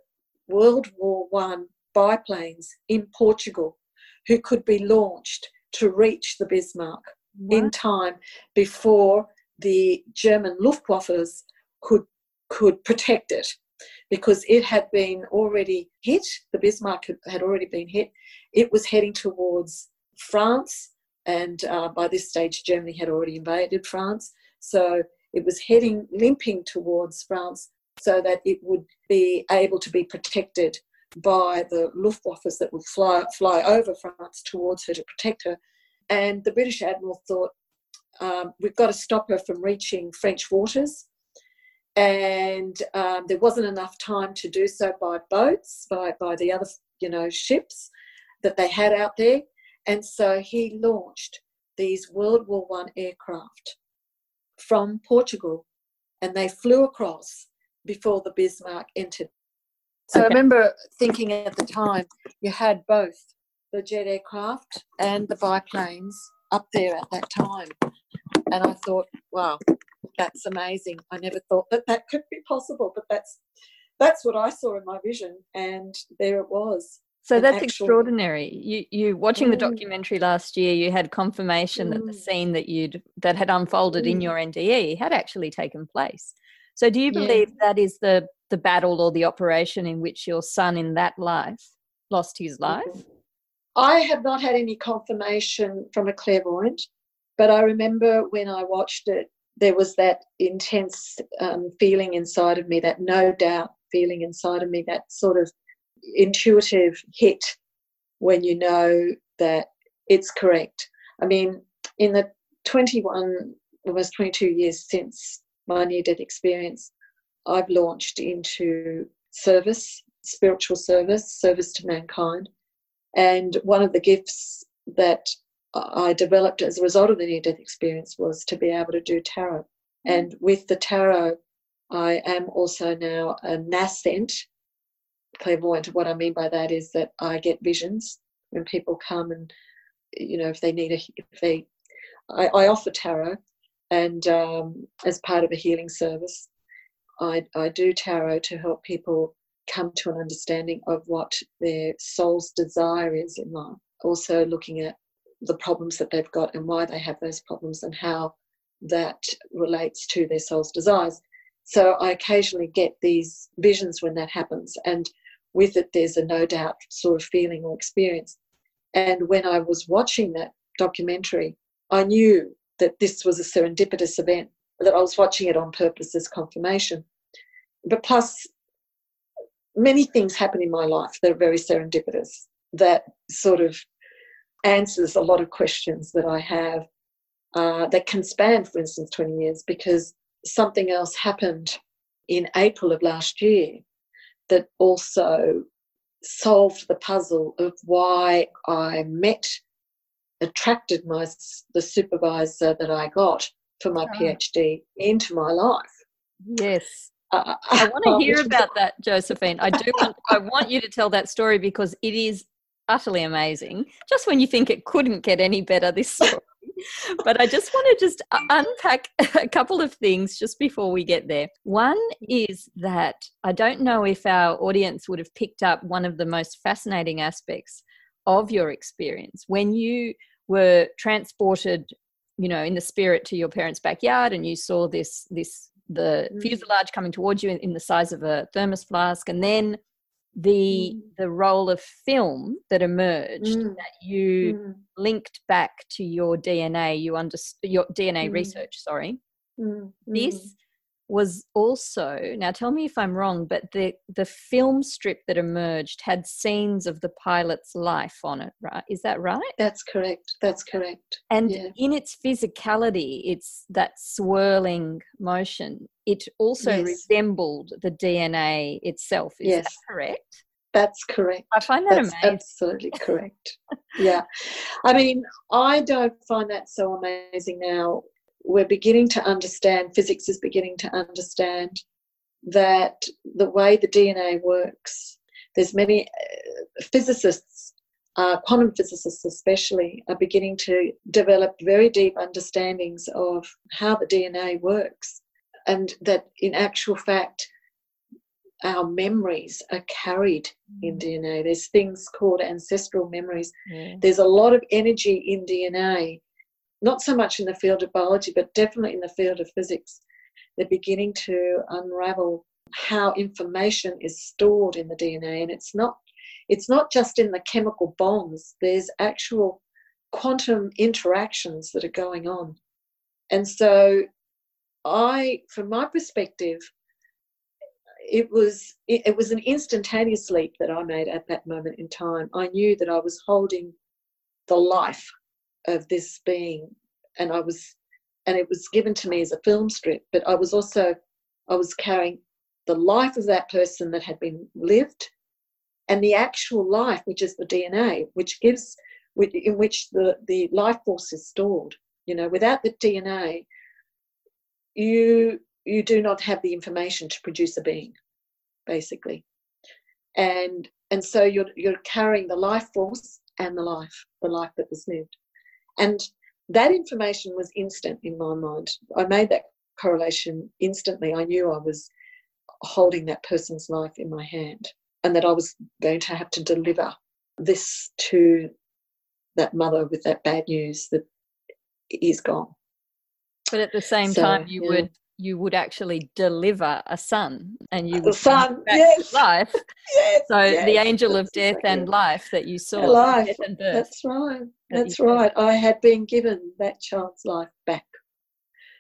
World War One biplanes in Portugal who could be launched to reach the Bismarck what? in time before the German Luftwaffes could could protect it because it had been already hit. The Bismarck had already been hit. It was heading towards France, and uh, by this stage, Germany had already invaded France. So it was heading, limping towards France so that it would be able to be protected by the Luftwaffes that would fly, fly over France towards her to protect her. And the British Admiral thought, um, we've got to stop her from reaching French waters. And um, there wasn't enough time to do so by boats, by, by the other, you know, ships that they had out there. And so he launched these World War One aircraft from Portugal, and they flew across before the Bismarck entered. So okay. I remember thinking at the time, you had both the jet aircraft and the biplanes up there at that time. And I thought, wow, that's amazing. I never thought that that could be possible, but that's that's what I saw in my vision, and there it was. So that's actual... extraordinary. You you watching mm. the documentary last year, you had confirmation mm. that the mm. scene that you'd that had unfolded mm. in your NDE had actually taken place. So do you believe yeah. that is the the battle or the operation in which your son in that life lost his life? I have not had any confirmation from a clairvoyant, but I remember when I watched it, there was that intense um, feeling inside of me, that no doubt feeling inside of me, that sort of intuitive hit when you know that it's correct. I mean, in the 21, almost 22 years since my near death experience, I've launched into service, spiritual service, service to mankind. And one of the gifts that I developed as a result of the near death experience was to be able to do tarot. And with the tarot, I am also now a nascent clairvoyant. What I mean by that is that I get visions when people come and, you know, if they need a, if they, I, I offer tarot and um, as part of a healing service, I, I do tarot to help people come to an understanding of what their soul's desire is in life. Also, looking at the problems that they've got and why they have those problems and how that relates to their soul's desires. So, I occasionally get these visions when that happens, and with it, there's a no doubt sort of feeling or experience. And when I was watching that documentary, I knew that this was a serendipitous event, that I was watching it on purpose as confirmation. But plus, many things happen in my life that are very serendipitous, that sort of answers a lot of questions that I have uh, that can span, for instance, 20 years, because something else happened in April of last year that also solved the puzzle of why I met attracted my the supervisor that I got for my oh. PhD into my life. Yes. Uh, I want to hear about that, Josephine. I do. Want, I want you to tell that story because it is utterly amazing. Just when you think it couldn't get any better, this story. but I just want to just unpack a couple of things just before we get there. One is that I don't know if our audience would have picked up one of the most fascinating aspects of your experience when you were transported you know in the spirit to your parents backyard and you saw this this the mm. fuselage coming towards you in, in, the size of a thermos flask and then the mm. the role of film that emerged mm. that you mm. linked back to your DNA you understood your DNA mm. research sorry mm. this was also now tell me if i'm wrong but the the film strip that emerged had scenes of the pilot's life on it right is that right that's correct that's correct and yeah. in its physicality it's that swirling motion it also yes. resembled the dna itself is yes. that correct that's correct. I find that That's amazing. Absolutely correct. yeah. I mean, I don't find that so amazing now we're beginning to understand, physics is beginning to understand that the way the DNA works, there's many uh, physicists, uh, quantum physicists especially, are beginning to develop very deep understandings of how the DNA works, and that in actual fact, our memories are carried in mm. DNA. There's things called ancestral memories. There's a lot of energy in DNA not so much in the field of biology, but definitely in the field of physics. They're beginning to unravel how information is stored in the DNA, and it's not it's not just in the chemical bonds. There's actual quantum interactions that are going on, and so I, from my perspective, it was it, it was an instantaneous leap that I made at that moment in time. I knew that I was holding the life of this being and i was and it was given to me as a film strip but i was also i was carrying the life of that person that had been lived and the actual life which is the dna which gives in which the the life force is stored you know without the dna you you do not have the information to produce a being basically and and so you're you're carrying the life force and the life the life that was lived and that information was instant in my mind. I made that correlation instantly. I knew I was holding that person's life in my hand and that I was going to have to deliver this to that mother with that bad news that he's gone. But at the same so, time, you yeah. would you would actually deliver a son and you would son, yes. life. yes, so yes, the angel of death and life that you saw. Life. That's right. That's right. I had been given that child's life back.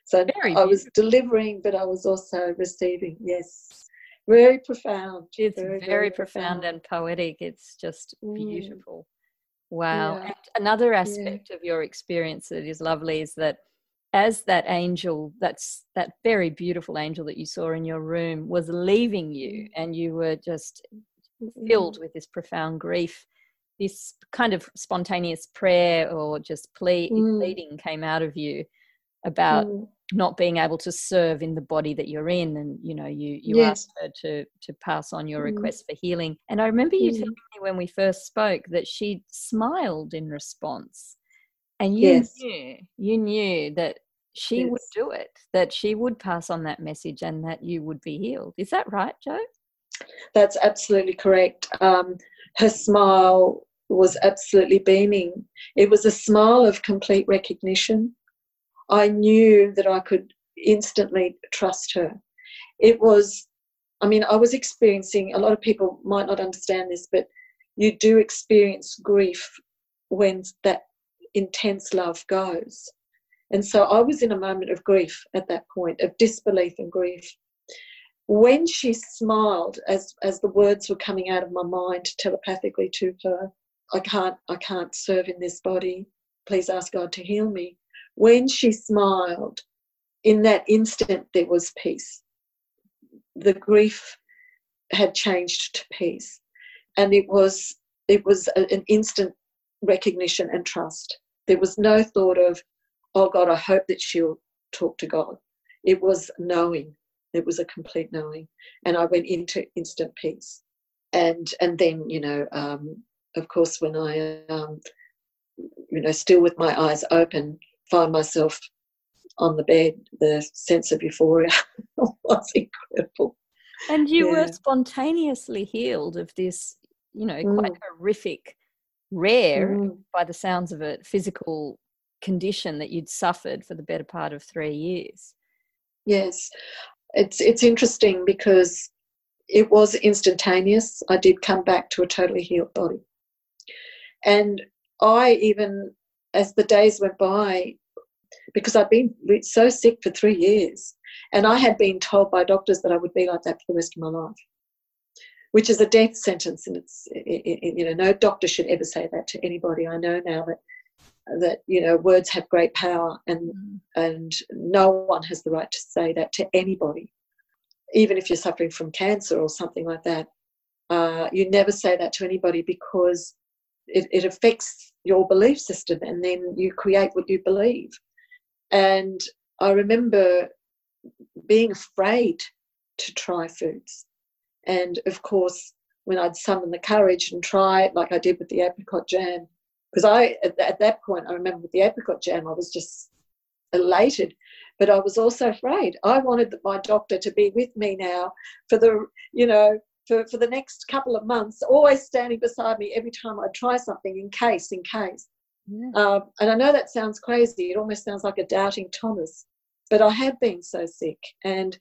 So very I was delivering, but I was also receiving. Yes. Very profound. It's very, very, very profound, profound, and poetic. It's just mm. beautiful. Mm. Wow. Yeah. another aspect yeah. of your experience that is lovely is that as that angel that's that very beautiful angel that you saw in your room was leaving you mm. and you were just filled mm. with this profound grief this kind of spontaneous prayer or just plea, mm. pleading came out of you about mm. not being able to serve in the body that you're in and you know you you yes. asked her to to pass on your mm. request for healing and i remember you telling me when we first spoke that she smiled in response and you yes. knew, you knew that she yes. would do it, that she would pass on that message and that you would be healed. Is that right, Joe? That's absolutely correct. Um, her smile was absolutely beaming. It was a smile of complete recognition. I knew that I could instantly trust her. It was, I mean, I was experiencing, a lot of people might not understand this, but you do experience grief when that intense love goes. And so I was in a moment of grief at that point, of disbelief and grief. When she smiled, as, as the words were coming out of my mind telepathically to her, I can't, I can't serve in this body. Please ask God to heal me. When she smiled, in that instant there was peace. The grief had changed to peace. And it was it was an instant recognition and trust There was no thought of, oh God, I hope that she'll talk to God. It was knowing. It was a complete knowing. And I went into instant peace. And and then, you know, um, of course, when I, um, you know, still with my eyes open, find myself on the bed, the sense of euphoria was incredible. And you yeah. were spontaneously healed of this, you know, quite mm. horrific, rare, mm. by the sounds of it, physical condition that you'd suffered for the better part of three years. Yes, it's it's interesting because it was instantaneous. I did come back to a totally healed body, and I even, as the days went by, because I'd been so sick for three years, and I had been told by doctors that I would be like that for the rest of my life, which is a death sentence. And it's, it, it, you know, no doctor should ever say that to anybody. I know now that that you know words have great power, and mm. and no one has the right to say that to anybody, even if you're suffering from cancer or something like that. Uh, you never say that to anybody because it, it affects your belief system, and then you create what you believe. And I remember being afraid to try foods. And of course, when I'd summon the courage and try it, like I did with the apricot jam, because I, at, at that point, I remember with the apricot jam, I was just elated, but I was also afraid. I wanted my doctor to be with me now for the, you know, for, for the next couple of months, always standing beside me every time I try something in case, in case. Yeah. Um, and I know that sounds crazy. It almost sounds like a doubting Thomas. But I had been so sick and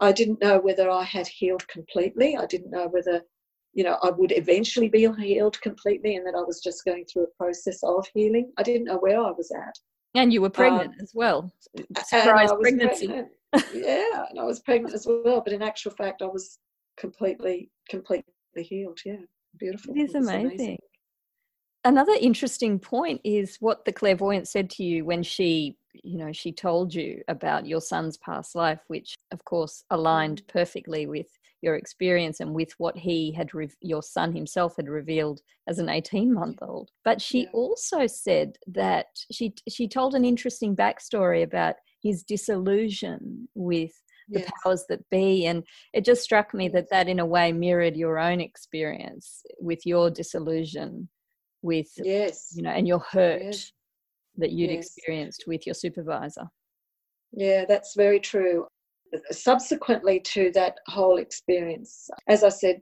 I didn't know whether I had healed completely. I didn't know whether, you know, I would eventually be healed completely and that I was just going through a process of healing. I didn't know where I was at. And you were pregnant um, as well. Surprise pregnancy. Pregnant. yeah, and I was pregnant as well. But in actual fact, I was completely, completely healed. Yeah, beautiful. It is amazing. amazing. Another interesting point is what the clairvoyant said to you when she you know she told you about your son's past life which of course aligned mm. perfectly with your experience and with what he had re- your son himself had revealed as an 18 month old but she yeah. also said that she she told an interesting backstory about his disillusion with the yes. powers that be and it just struck me that that in a way mirrored your own experience with your disillusion with yes you know and your hurt yes that you'd yes. experienced with your supervisor. Yeah, that's very true. Subsequently to that whole experience, as I said,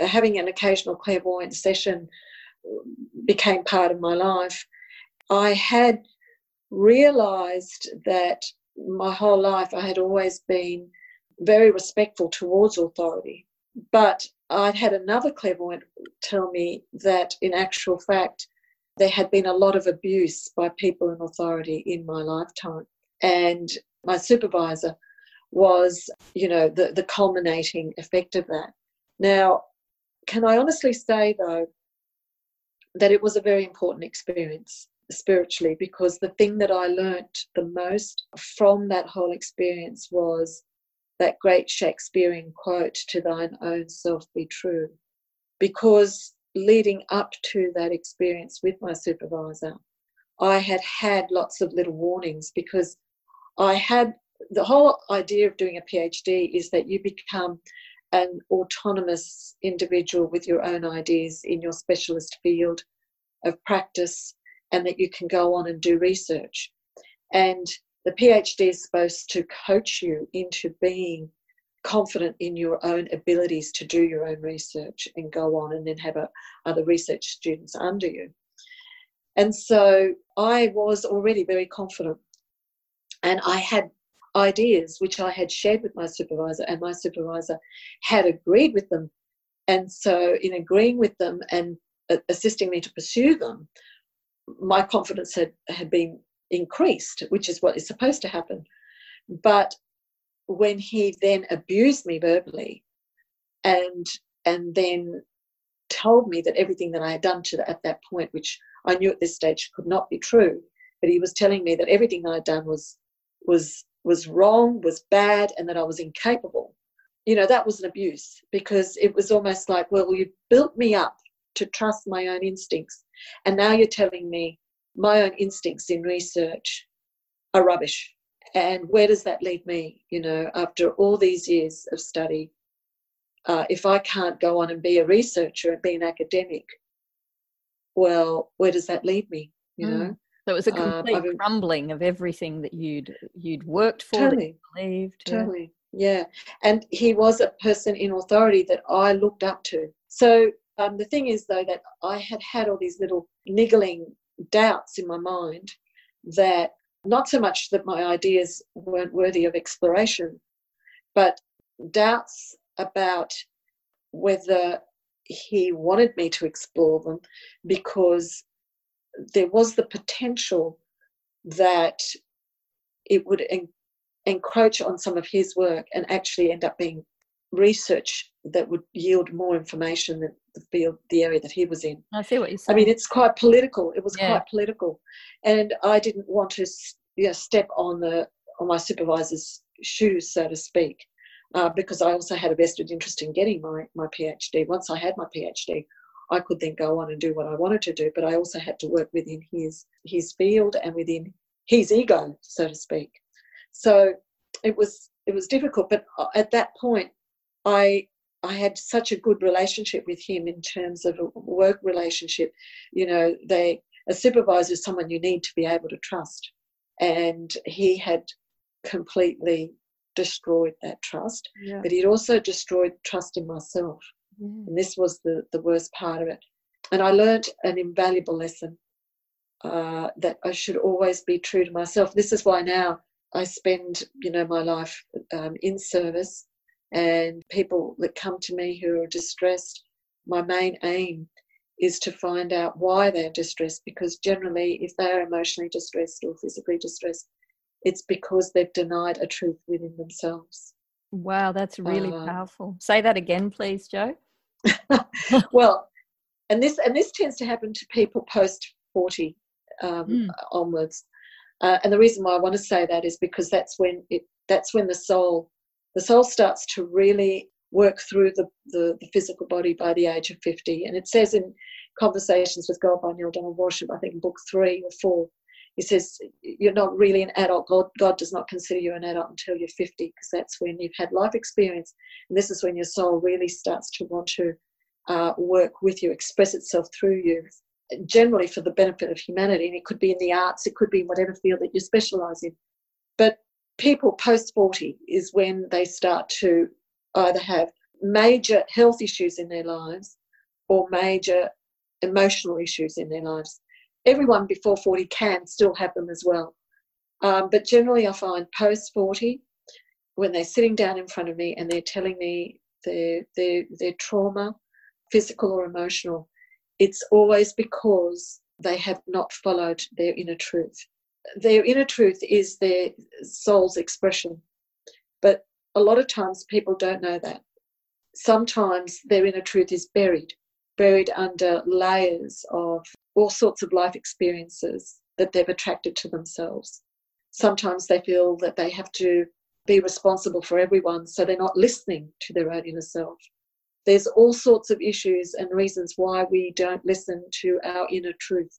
having an occasional clairvoyant session became part of my life. I had realized that my whole life I had always been very respectful towards authority. But I'd had another clairvoyant tell me that in actual fact, there had been a lot of abuse by people in authority in my lifetime. And my supervisor was, you know, the, the culminating effect of that. Now, can I honestly say, though, that it was a very important experience spiritually because the thing that I learnt the most from that whole experience was that great Shakespearean quote, To thine own self be true. Because leading up to that experience with my supervisor, I had had lots of little warnings because I had the whole idea of doing a PhD is that you become an autonomous individual with your own ideas in your specialist field of practice and that you can go on and do research. And the PhD is supposed to coach you into being confident in your own abilities to do your own research and go on and then have a, other research students under you. And so I was already very confident. And I had ideas which I had shared with my supervisor, and my supervisor had agreed with them. And so, in agreeing with them and assisting me to pursue them, my confidence had, had been increased, which is what is supposed to happen. But when he then abused me verbally and and then told me that everything that I had done to the, at that point, which I knew at this stage could not be true, but he was telling me that everything that I'd done was was was wrong, was bad, and that I was incapable. You know, that was an abuse because it was almost like, well, you built me up to trust my own instincts, and now you're telling me my own instincts in research are rubbish. And where does that leave me? You know, after all these years of study, uh, if I can't go on and be a researcher and be an academic, well, where does that leave me? You mm. know. So it was a um, complete um, crumbling of everything that you'd you'd worked for, totally, believed. Totally, yeah. yeah. And he was a person in authority that I looked up to. So um, the thing is, though, that I had had all these little niggling doubts in my mind that not so much that my ideas weren't worthy of exploration, but doubts about whether he wanted me to explore them because there was the potential that it would en- encroach on some of his work and actually end up being research that would yield more information than the field, the area that he was in. I see what you're saying. I mean, it's quite political. It was yeah. quite political, and I didn't want to you know, step on the on my supervisor's shoes, so to speak, uh, because I also had a vested interest in getting my my PhD. Once I had my PhD, I could then go on and do what I wanted to do, but I also had to work within his his field and within his ego, so to speak. So it was it was difficult, but uh, at that point, I I had such a good relationship with him in terms of a work relationship. You know, they a supervisor is someone you need to be able to trust, and he had completely destroyed that trust, yeah. but he'd also destroyed trust in myself. Mm. And this was the, the worst part of it. And I learned an invaluable lesson uh, that I should always be true to myself. This is why now I spend, you know, my life um, in service and people that come to me who are distressed, my main aim is to find out why they're distressed because generally if they're emotionally distressed or physically distressed it's because they've denied a truth within themselves wow that's really uh, powerful say that again please Joe. well and this and this tends to happen to people post 40 um, mm. onwards uh, and the reason why i want to say that is because that's when it that's when the soul the soul starts to really work through the, the, the, physical body by the age of 50. And it says in Conversations with God by Neale Donald Walsch, I think in book three or four, he says, You're not really an adult. God, God does not consider you an adult until you're 50, because that's when you've had life experience. And this is when your soul really starts to want to uh, work with you, express itself through you, generally for the benefit of humanity. And it could be in the arts, it could be in whatever field that you specialize in. People post 40 is when they start to either have major health issues in their lives or major emotional issues in their lives. Everyone before 40 can still have them as well. Um, but generally, I find post 40, when they're sitting down in front of me and they're telling me their, their, their trauma, physical or emotional, it's always because they have not followed their inner truth their inner truth is their soul's expression. But a lot of times people don't know that. Sometimes their inner truth is buried, buried under layers of all sorts of life experiences that they've attracted to themselves. Sometimes they feel that they have to be responsible for everyone, so they're not listening to their own inner self. There's all sorts of issues and reasons why we don't listen to our inner truth.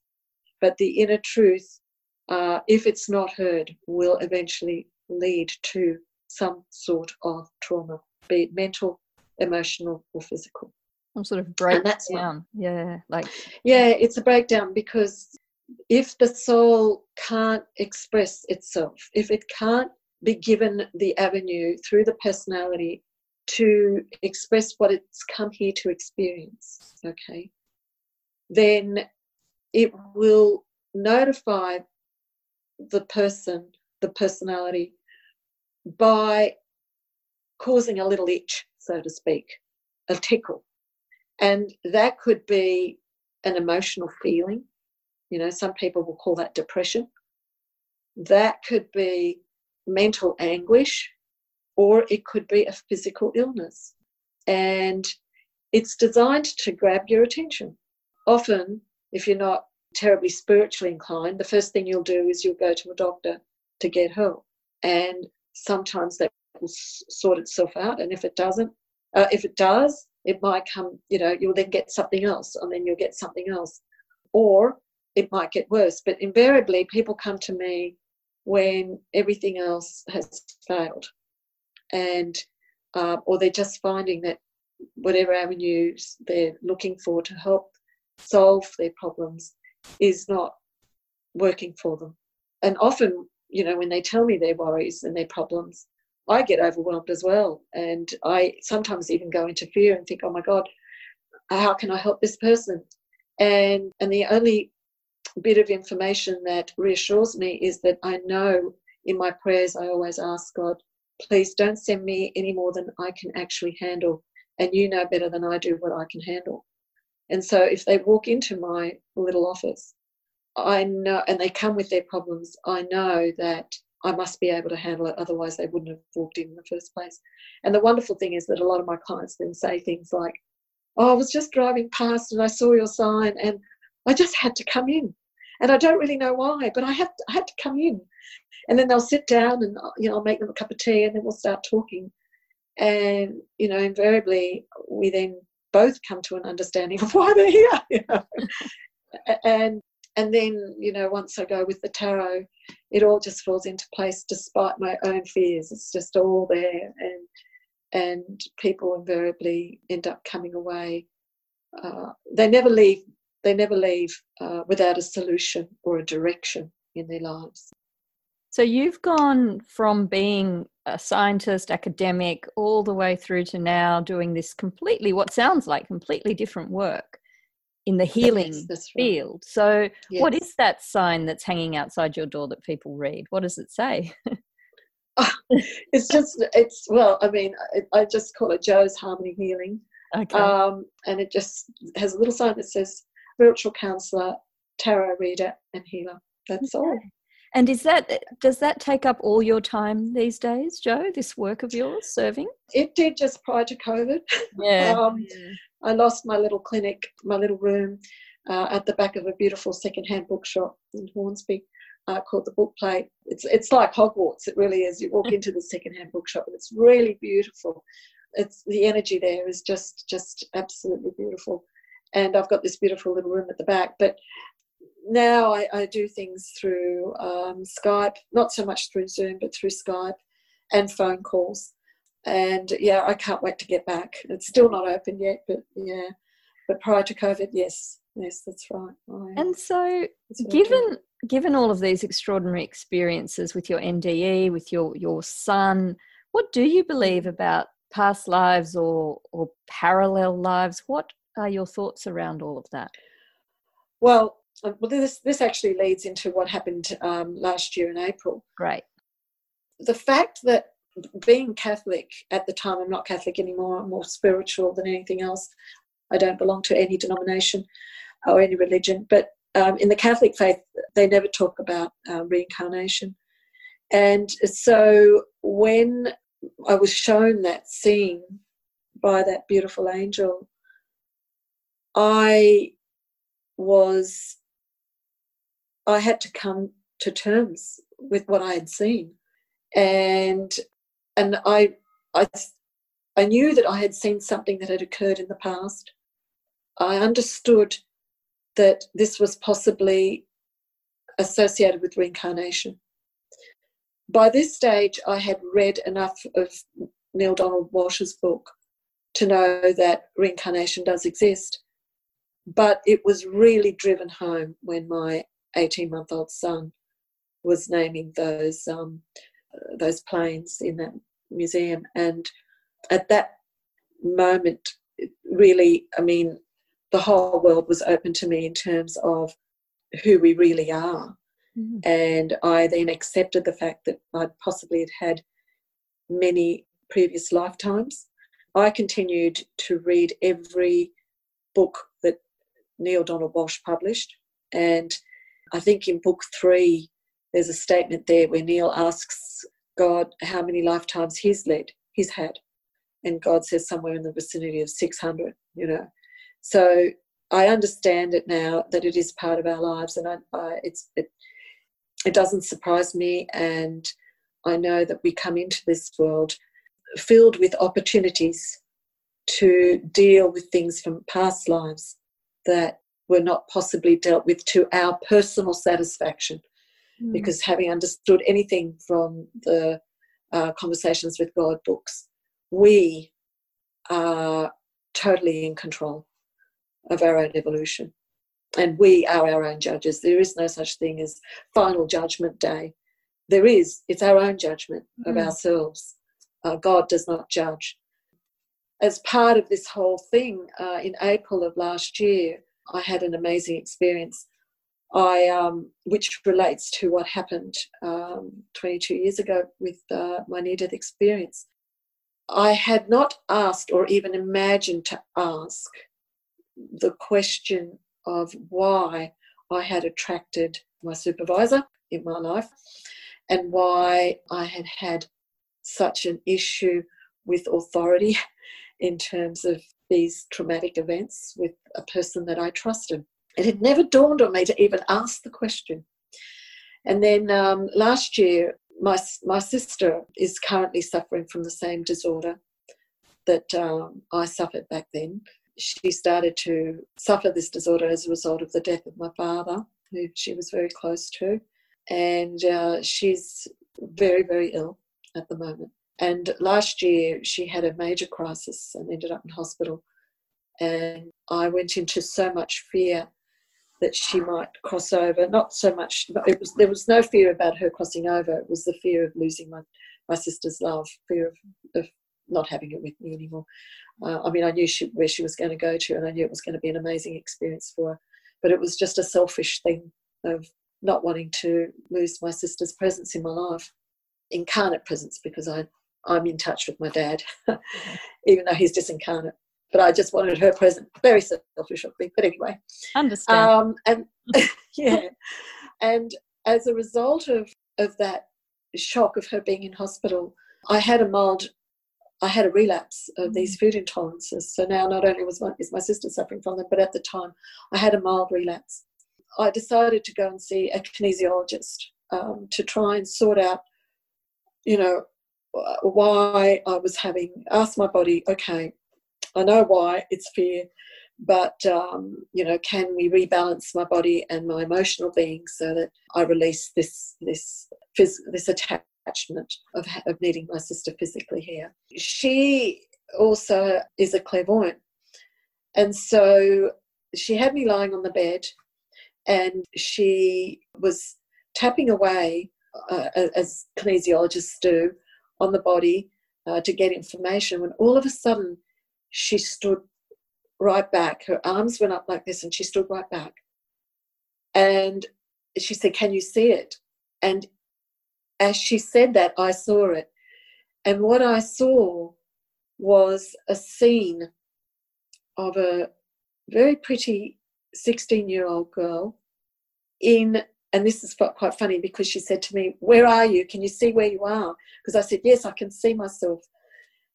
But the inner truth uh, if it's not heard, will eventually lead to some sort of trauma, be it mental, emotional, or physical. Some sort of breakdown. Yeah, like yeah, it's a breakdown because if the soul can't express itself, if it can't be given the avenue through the personality to express what it's come here to experience, okay, then it will notify the person, the personality, by causing a little itch, so to speak, a tickle. And that could be an emotional feeling. You know, some people will call that depression. That could be mental anguish, or it could be a physical illness. And it's designed to grab your attention. Often, if you're not terribly spiritually inclined, the first thing you'll do is you'll go to a doctor to get help. And sometimes that will sort itself out. And if it doesn't, uh, if it does, it might come, you know, you'll then get something else, and then you'll get something else. Or it might get worse. But invariably, people come to me when everything else has failed, and uh, or they're just finding that whatever avenues they're looking for to help solve their problems is not working for them. And often, you know, when they tell me their worries and their problems, I get overwhelmed as well. And I sometimes even go into fear and think, oh my God, how can I help this person? And and the only bit of information that reassures me is that I know in my prayers I always ask God, please don't send me any more than I can actually handle. And you know better than I do what I can handle. And so if they walk into my little office, I know, and they come with their problems, I know that I must be able to handle it, otherwise, they wouldn't have walked in in the first place. And the wonderful thing is that a lot of my clients then say things like, Oh, I was just driving past and I saw your sign and I just had to come in. And I don't really know why, but I had, I had to come in. And then they'll sit down and uh, you know, I'll make them a cup of tea and then we'll start talking. And, you know, invariably we then both come to an understanding of why they're here. You know? and and then, you know, once I go with the tarot, it all just falls into place despite my own fears. It's just all there and and people invariably end up coming away. Uh, they never leave. They never leave uh, without a solution or a direction in their lives. So you've gone from being a scientist, academic, all the way through to now doing this completely, what sounds like completely different work in the healing yes, right. field. So, yes. what is that sign that's hanging outside your door that people read? What does it say? it's just it's well i mean I, I, just call it joe's harmony healing okay. Um, and it just has a little sign that says spiritual counselor tarot reader and healer that's okay. all and is that does that take up all your time these days joe this work of yours serving it did just prior to covid yeah, um, yeah. i lost my little clinic my little room uh, at the back of a beautiful second-hand bookshop in hornsby uh, called the Book Plate. It's it's like Hogwarts. It really is. You walk into the secondhand bookshop, and it's really beautiful. It's the energy there is just just absolutely beautiful. And I've got this beautiful little room at the back, but now I, I do things through um, Skype, not so much through Zoom, but through Skype and phone calls. And yeah, I can't wait to get back. It's still not open yet, but yeah. But prior to COVID, yes, yes, that's right. I, and so, given given all of these extraordinary experiences with your NDE, with your your son, what do you believe about past lives or or parallel lives? What are your thoughts around all of that? Well, well, this this actually leads into what happened um, last year in April. Right. The fact that being Catholic at the time, I'm not Catholic anymore. I'm more spiritual than anything else. I don't belong to any denomination or any religion, but um, in the Catholic faith, they never talk about uh, reincarnation. And so when I was shown that scene by that beautiful angel, I was, I had to come to terms with what I had seen. And, and I, I, I knew that I had seen something that had occurred in the past. I understood that this was possibly associated with reincarnation. By this stage, I had read enough of Neale Donald Walsch's book to know that reincarnation does exist. But it was really driven home when my 18 month old son was naming those, um, those planes in that museum. And at that moment, really, I mean, the whole world was open to me in terms of who we really are. Mm-hmm. And I then accepted the fact that I'd possibly had had many previous lifetimes. I continued to read every book that Neale Donald Walsch published. And I think in book three, there's a statement there where Neale asks God how many lifetimes he's led, he's had. And God says somewhere in the vicinity of 600, you know. So I understand it now that it is part of our lives, and I, I, it, it doesn't surprise me. And I know that we come into this world filled with opportunities to deal with things from past lives that were not possibly dealt with to our personal satisfaction. Mm. Because having understood anything from the uh, Conversations with God books, we are totally in control of our own evolution. And we are our own judges. There is no such thing as final judgment day. There is, it's our own judgment of mm. ourselves. Uh, God does not judge. As part of this whole thing, uh, in April of last year, I had an amazing experience. I, um, which relates to what happened um, 22 years ago with uh, my near-death experience. I had not asked or even imagined to ask the question of why I had attracted my supervisor in my life and why I had had such an issue with authority in terms of these traumatic events with a person that I trusted. It had never dawned on me to even ask the question. And then um, last year, my, my sister is currently suffering from the same disorder that um, I suffered back then. She started to suffer this disorder as a result of the death of my father, who she was very close to. And uh, she's very, very ill at the moment. And last year, she had a major crisis and ended up in hospital. And I went into so much fear that she might cross over. Not so much, it was there was no fear about her crossing over. It was the fear of losing my, my sister's love, fear of, of not having it with me anymore. Uh, I mean, I knew she, where she was going to go to, and I knew it was going to be an amazing experience for her. But it was just a selfish thing of not wanting to lose my sister's presence in my life, incarnate presence, because I I'm in touch with my dad, even though he's disincarnate. But I just wanted her present. Very selfish of me, but anyway. Understand. Um, and yeah, and as a result of of that shock of her being in hospital, I had a mild, I had a relapse of these mm. food intolerances. So now not only was my is my sister suffering from them, but at the time I had a mild relapse. I decided to go and see a kinesiologist um, to try and sort out, you know, why I was having asked my body, okay, I know why it's fear, but um, you know, can we rebalance my body and my emotional being so that I release this this this attachment of, of needing my sister physically here? She also is a clairvoyant, and so she had me lying on the bed, and she was tapping away uh, as kinesiologists do on the body uh, to get information when all of a sudden she stood right back. Her arms went up like this and she stood right back. And she said, Can you see it? And as she said that, I saw it. And what I saw was a scene of a very pretty 16 year old girl in and this is quite funny because she said to me, Where are you? Can you see where you are? Because I said, Yes, I can see myself.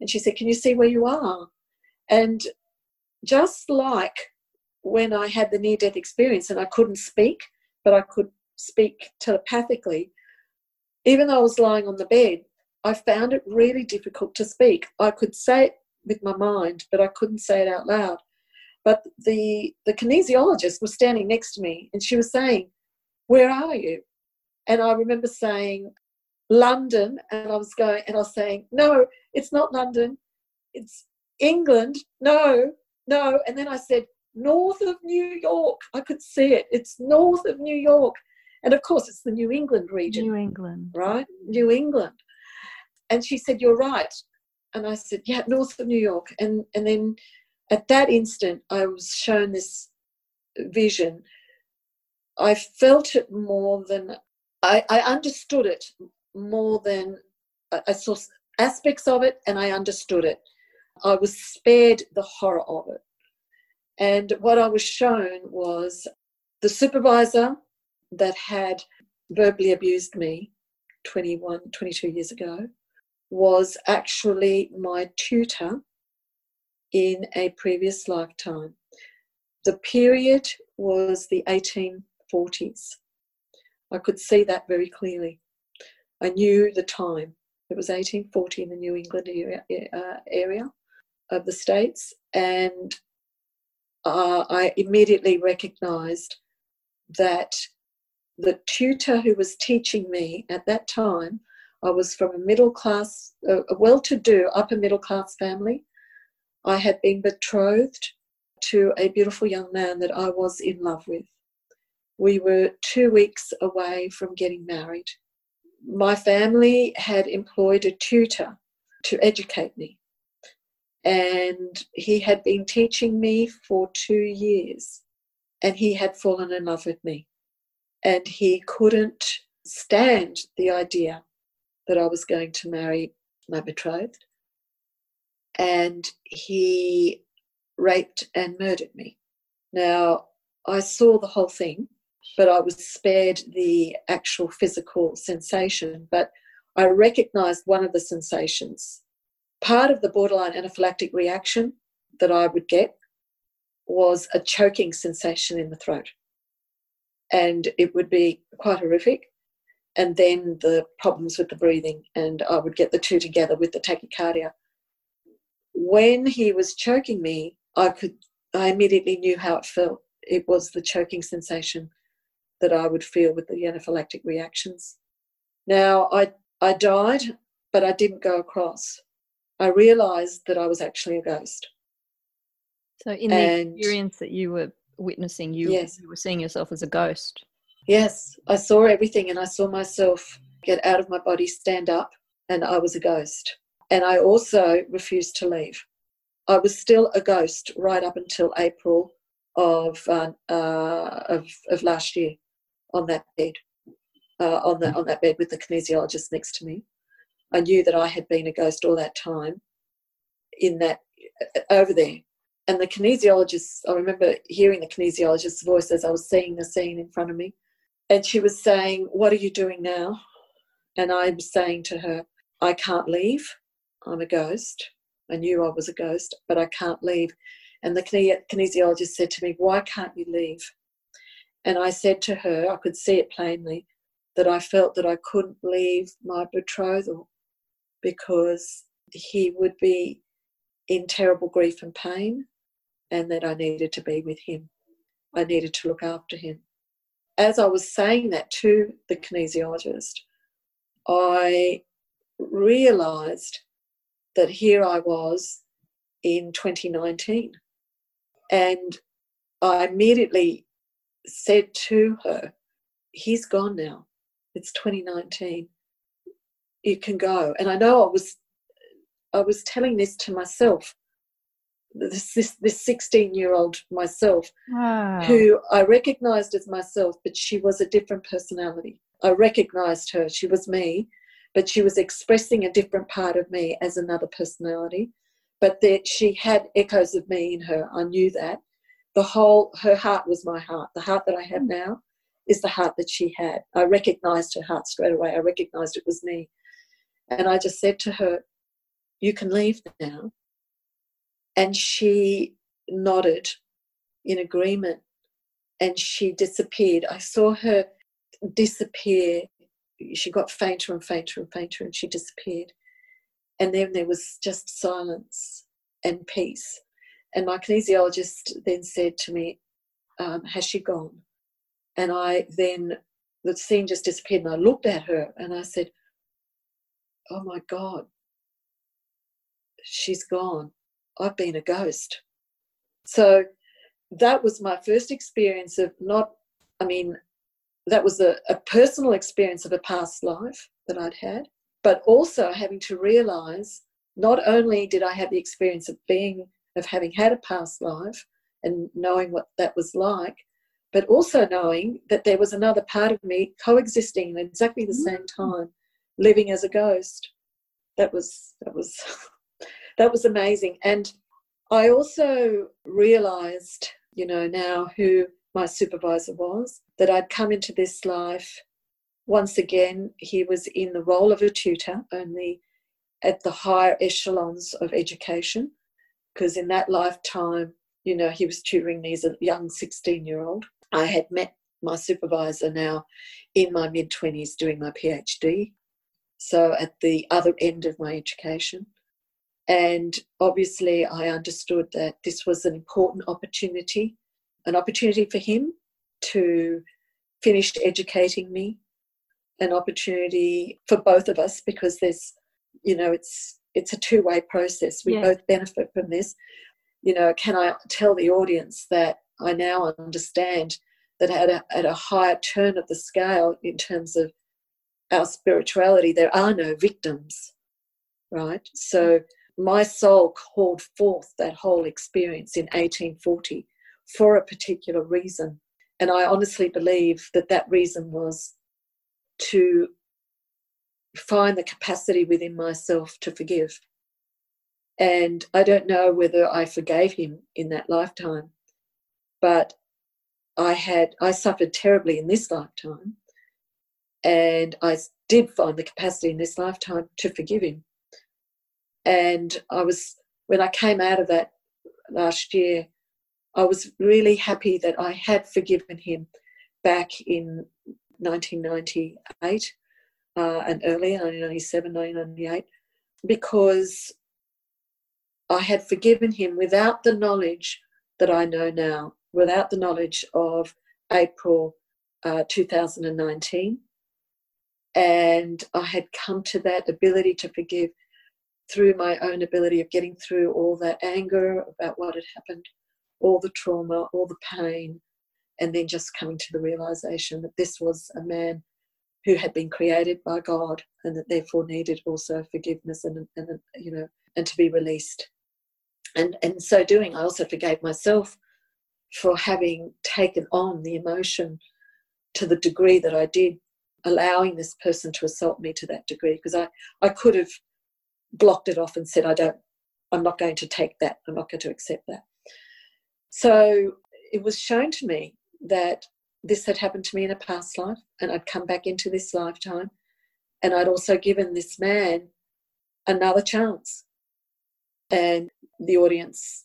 And she said, Can you see where you are? And just like when I had the near death experience and I couldn't speak, but I could speak telepathically, even though I was lying on the bed, I found it really difficult to speak. I could say it with my mind, but I couldn't say it out loud. But the, the kinesiologist was standing next to me and she was saying, where are you? And I remember saying, London. And I was going, and I was saying, no, it's not London. It's England. No, no. And then I said, north of New York. I could see it. It's north of New York. And of course, it's the New England region. New England. Right? New England. And she said, You're right. And I said, Yeah, north of New York. And, and then at that instant, I was shown this vision I felt it more than I, I understood it more than I saw aspects of it and I understood it. I was spared the horror of it. And what I was shown was the supervisor that had verbally abused me 21, 22 years ago was actually my tutor in a previous lifetime. The period was the 18 40s. I could see that very clearly. I knew the time. It was 1840 in the New England area, uh, area of the States. And uh, I immediately recognized that the tutor who was teaching me at that time, I was from a middle class, a well to do upper middle class family. I had been betrothed to a beautiful young man that I was in love with. We were two weeks away from getting married. My family had employed a tutor to educate me, and he had been teaching me for two years, and he had fallen in love with me. And he couldn't stand the idea that I was going to marry my betrothed. And he raped and murdered me. Now, I saw the whole thing, but I was spared the actual physical sensation. But I recognized one of the sensations. Part of the borderline anaphylactic reaction that I would get was a choking sensation in the throat. And it would be quite horrific. And then the problems with the breathing, and I would get the two together with the tachycardia. When he was choking me, I could I immediately knew how it felt. It was the choking sensation that I would feel with the anaphylactic reactions. Now I I died, but I didn't go across. I realized that I was actually a ghost. So in the and, experience that you were witnessing, you, yes. you were seeing yourself as a ghost. Yes, I saw everything and I saw myself get out of my body, stand up, and I was a ghost. And I also refused to leave. I was still a ghost right up until April of uh, uh, of, of last year on that bed, uh, on that on that bed with the kinesiologist next to me. I knew that I had been a ghost all that time in that uh, over there. And the kinesiologist, I remember hearing the kinesiologist's voice as I was seeing the scene in front of me. And she was saying, What are you doing now? And I was saying to her, I can't leave. I'm a ghost. I knew I was a ghost, but I can't leave. And the kinesiologist said to me, Why can't you leave? And I said to her, I could see it plainly, that I felt that I couldn't leave my betrothal because he would be in terrible grief and pain, and that I needed to be with him. I needed to look after him. As I was saying that to the kinesiologist, I realized that here I was in 2019. And I immediately said to her, He's gone now. It's 2019. You can go. And I know I was I was telling this to myself. This this this 16 year old myself wow. who I recognized as myself, but she was a different personality. I recognized her. She was me, but she was expressing a different part of me as another personality. But that she had echoes of me in her. I knew that. The whole, her heart was my heart. The heart that I have now is the heart that she had. I recognized her heart straight away. I recognized it was me. And I just said to her, You can leave now. And she nodded in agreement and she disappeared. I saw her disappear she got fainter and fainter and fainter and she disappeared. And then there was just silence and peace. And my kinesiologist then said to me, um, Has she gone? And I then, the scene just disappeared and I looked at her and I said, Oh my God, she's gone. I've been a ghost. So that was my first experience of not, I mean, that was a, a personal experience of a past life that I'd had, but also having to realize not only did I have the experience of being, of having had a past life and knowing what that was like, but also knowing that there was another part of me coexisting at exactly the same mm. time, living as a ghost. That was, that was, that was amazing. And I also realized, you know, now who my supervisor was, that I'd come into this life. Once again, he was in the role of a tutor, only at the higher echelons of education, because in that lifetime, you know, he was tutoring me as a young 16 year old. I had met my supervisor now in my mid 20s doing my PhD, so at the other end of my education. And obviously, I understood that this was an important opportunity, an opportunity for him to finish educating me, an opportunity for both of us because there's, you know, it's it's a two way process. We yeah. both benefit from this. You know, can I tell the audience that I now understand that at a, at a higher turn of the scale in terms of our spirituality, there are no victims, right? So my soul called forth that whole experience in 1840 for a particular reason. And I honestly believe that that reason was to find the capacity within myself to forgive. And I don't know whether I forgave him in that lifetime, but I had I suffered terribly in this lifetime, and I did find the capacity in this lifetime to forgive him. And I was when I came out of that last year, I was really happy that I had forgiven him back in 1998 uh, and earlier, 1997, 1998, because I had forgiven him without the knowledge that I know now, without the knowledge of April uh, 2019. And I had come to that ability to forgive through my own ability of getting through all that anger about what had happened, all the trauma, all the pain, and then just coming to the realization that this was a man who had been created by God and that therefore needed also forgiveness and, and you know and to be released. And in so doing, I also forgave myself for having taken on the emotion to the degree that I did, allowing this person to assault me to that degree. Because I, I could have blocked it off and said, I don't, I'm not going to take that, I'm not going to accept that. So it was shown to me that this had happened to me in a past life and I'd come back into this lifetime and I'd also given this man another chance. And the audience,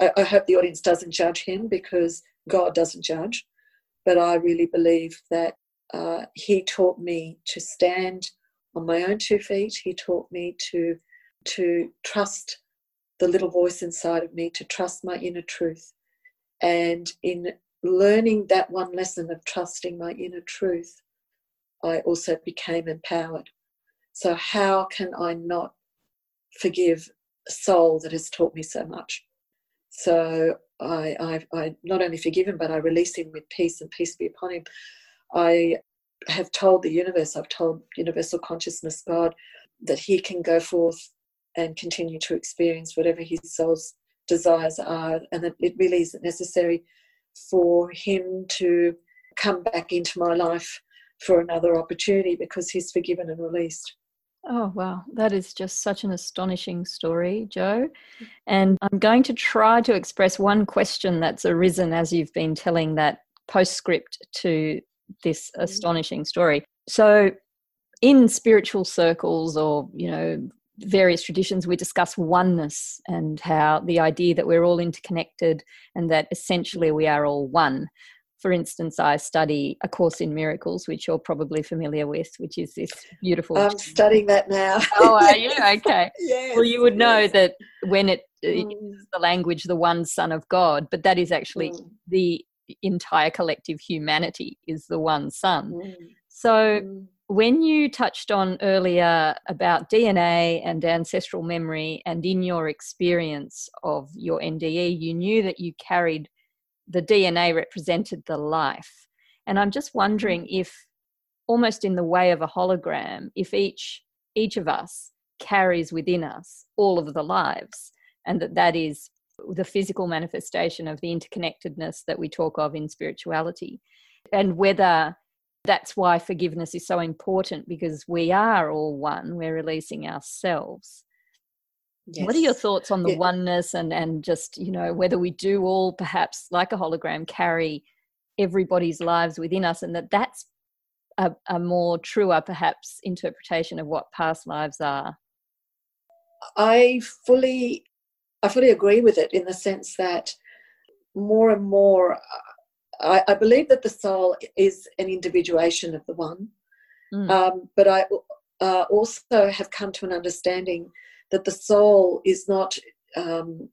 I, I, hope the audience doesn't judge him because God doesn't judge. But I really believe that uh, he taught me to stand on my own two feet. He taught me to to trust the little voice inside of me, to trust my inner truth. And in learning that one lesson of trusting my inner truth, I also became empowered. So, how can I not forgive a soul that has taught me so much? So, I, I, I not only forgive him, but I release him with peace and peace be upon him. I have told the universe, I've told universal consciousness, God, that he can go forth and continue to experience whatever his soul's desires are, and that it really isn't necessary for him to come back into my life for another opportunity because he's forgiven and released. Oh, wow. That is just such an astonishing story, Joe. And I'm going to try to express one question that's arisen as you've been telling that postscript to this mm-hmm. astonishing story. So, in spiritual circles or, you know, various traditions, we discuss oneness and how the idea that we're all interconnected and that essentially we are all one. For instance, I study A Course in Miracles, which you're probably familiar with, which is this beautiful. I'm studying that now. oh, are you? Okay. yes, well, you would know yes. that when it, it mm. uses the language, the one Son of God, but that is actually mm. the entire collective humanity is the one Son. Mm. So mm when you touched on earlier about DNA and ancestral memory, and in your experience of your NDE, you knew that you carried the DNA represented the life. And I'm just wondering if, almost in the way of a hologram, if each each of us carries within us all of the lives, and that that is the physical manifestation of the interconnectedness that we talk of in spirituality, and whether that's why forgiveness is so important because we are all one we're releasing ourselves yes. what are your thoughts on the yeah. oneness and and just you know whether we do all perhaps like a hologram carry everybody's lives within us and that that's a, a more truer perhaps interpretation of what past lives are i fully i fully agree with it in the sense that more and more uh, I, I, believe that the soul is an individuation of the one, mm. um, but I uh, also have come to an understanding that the soul is not um,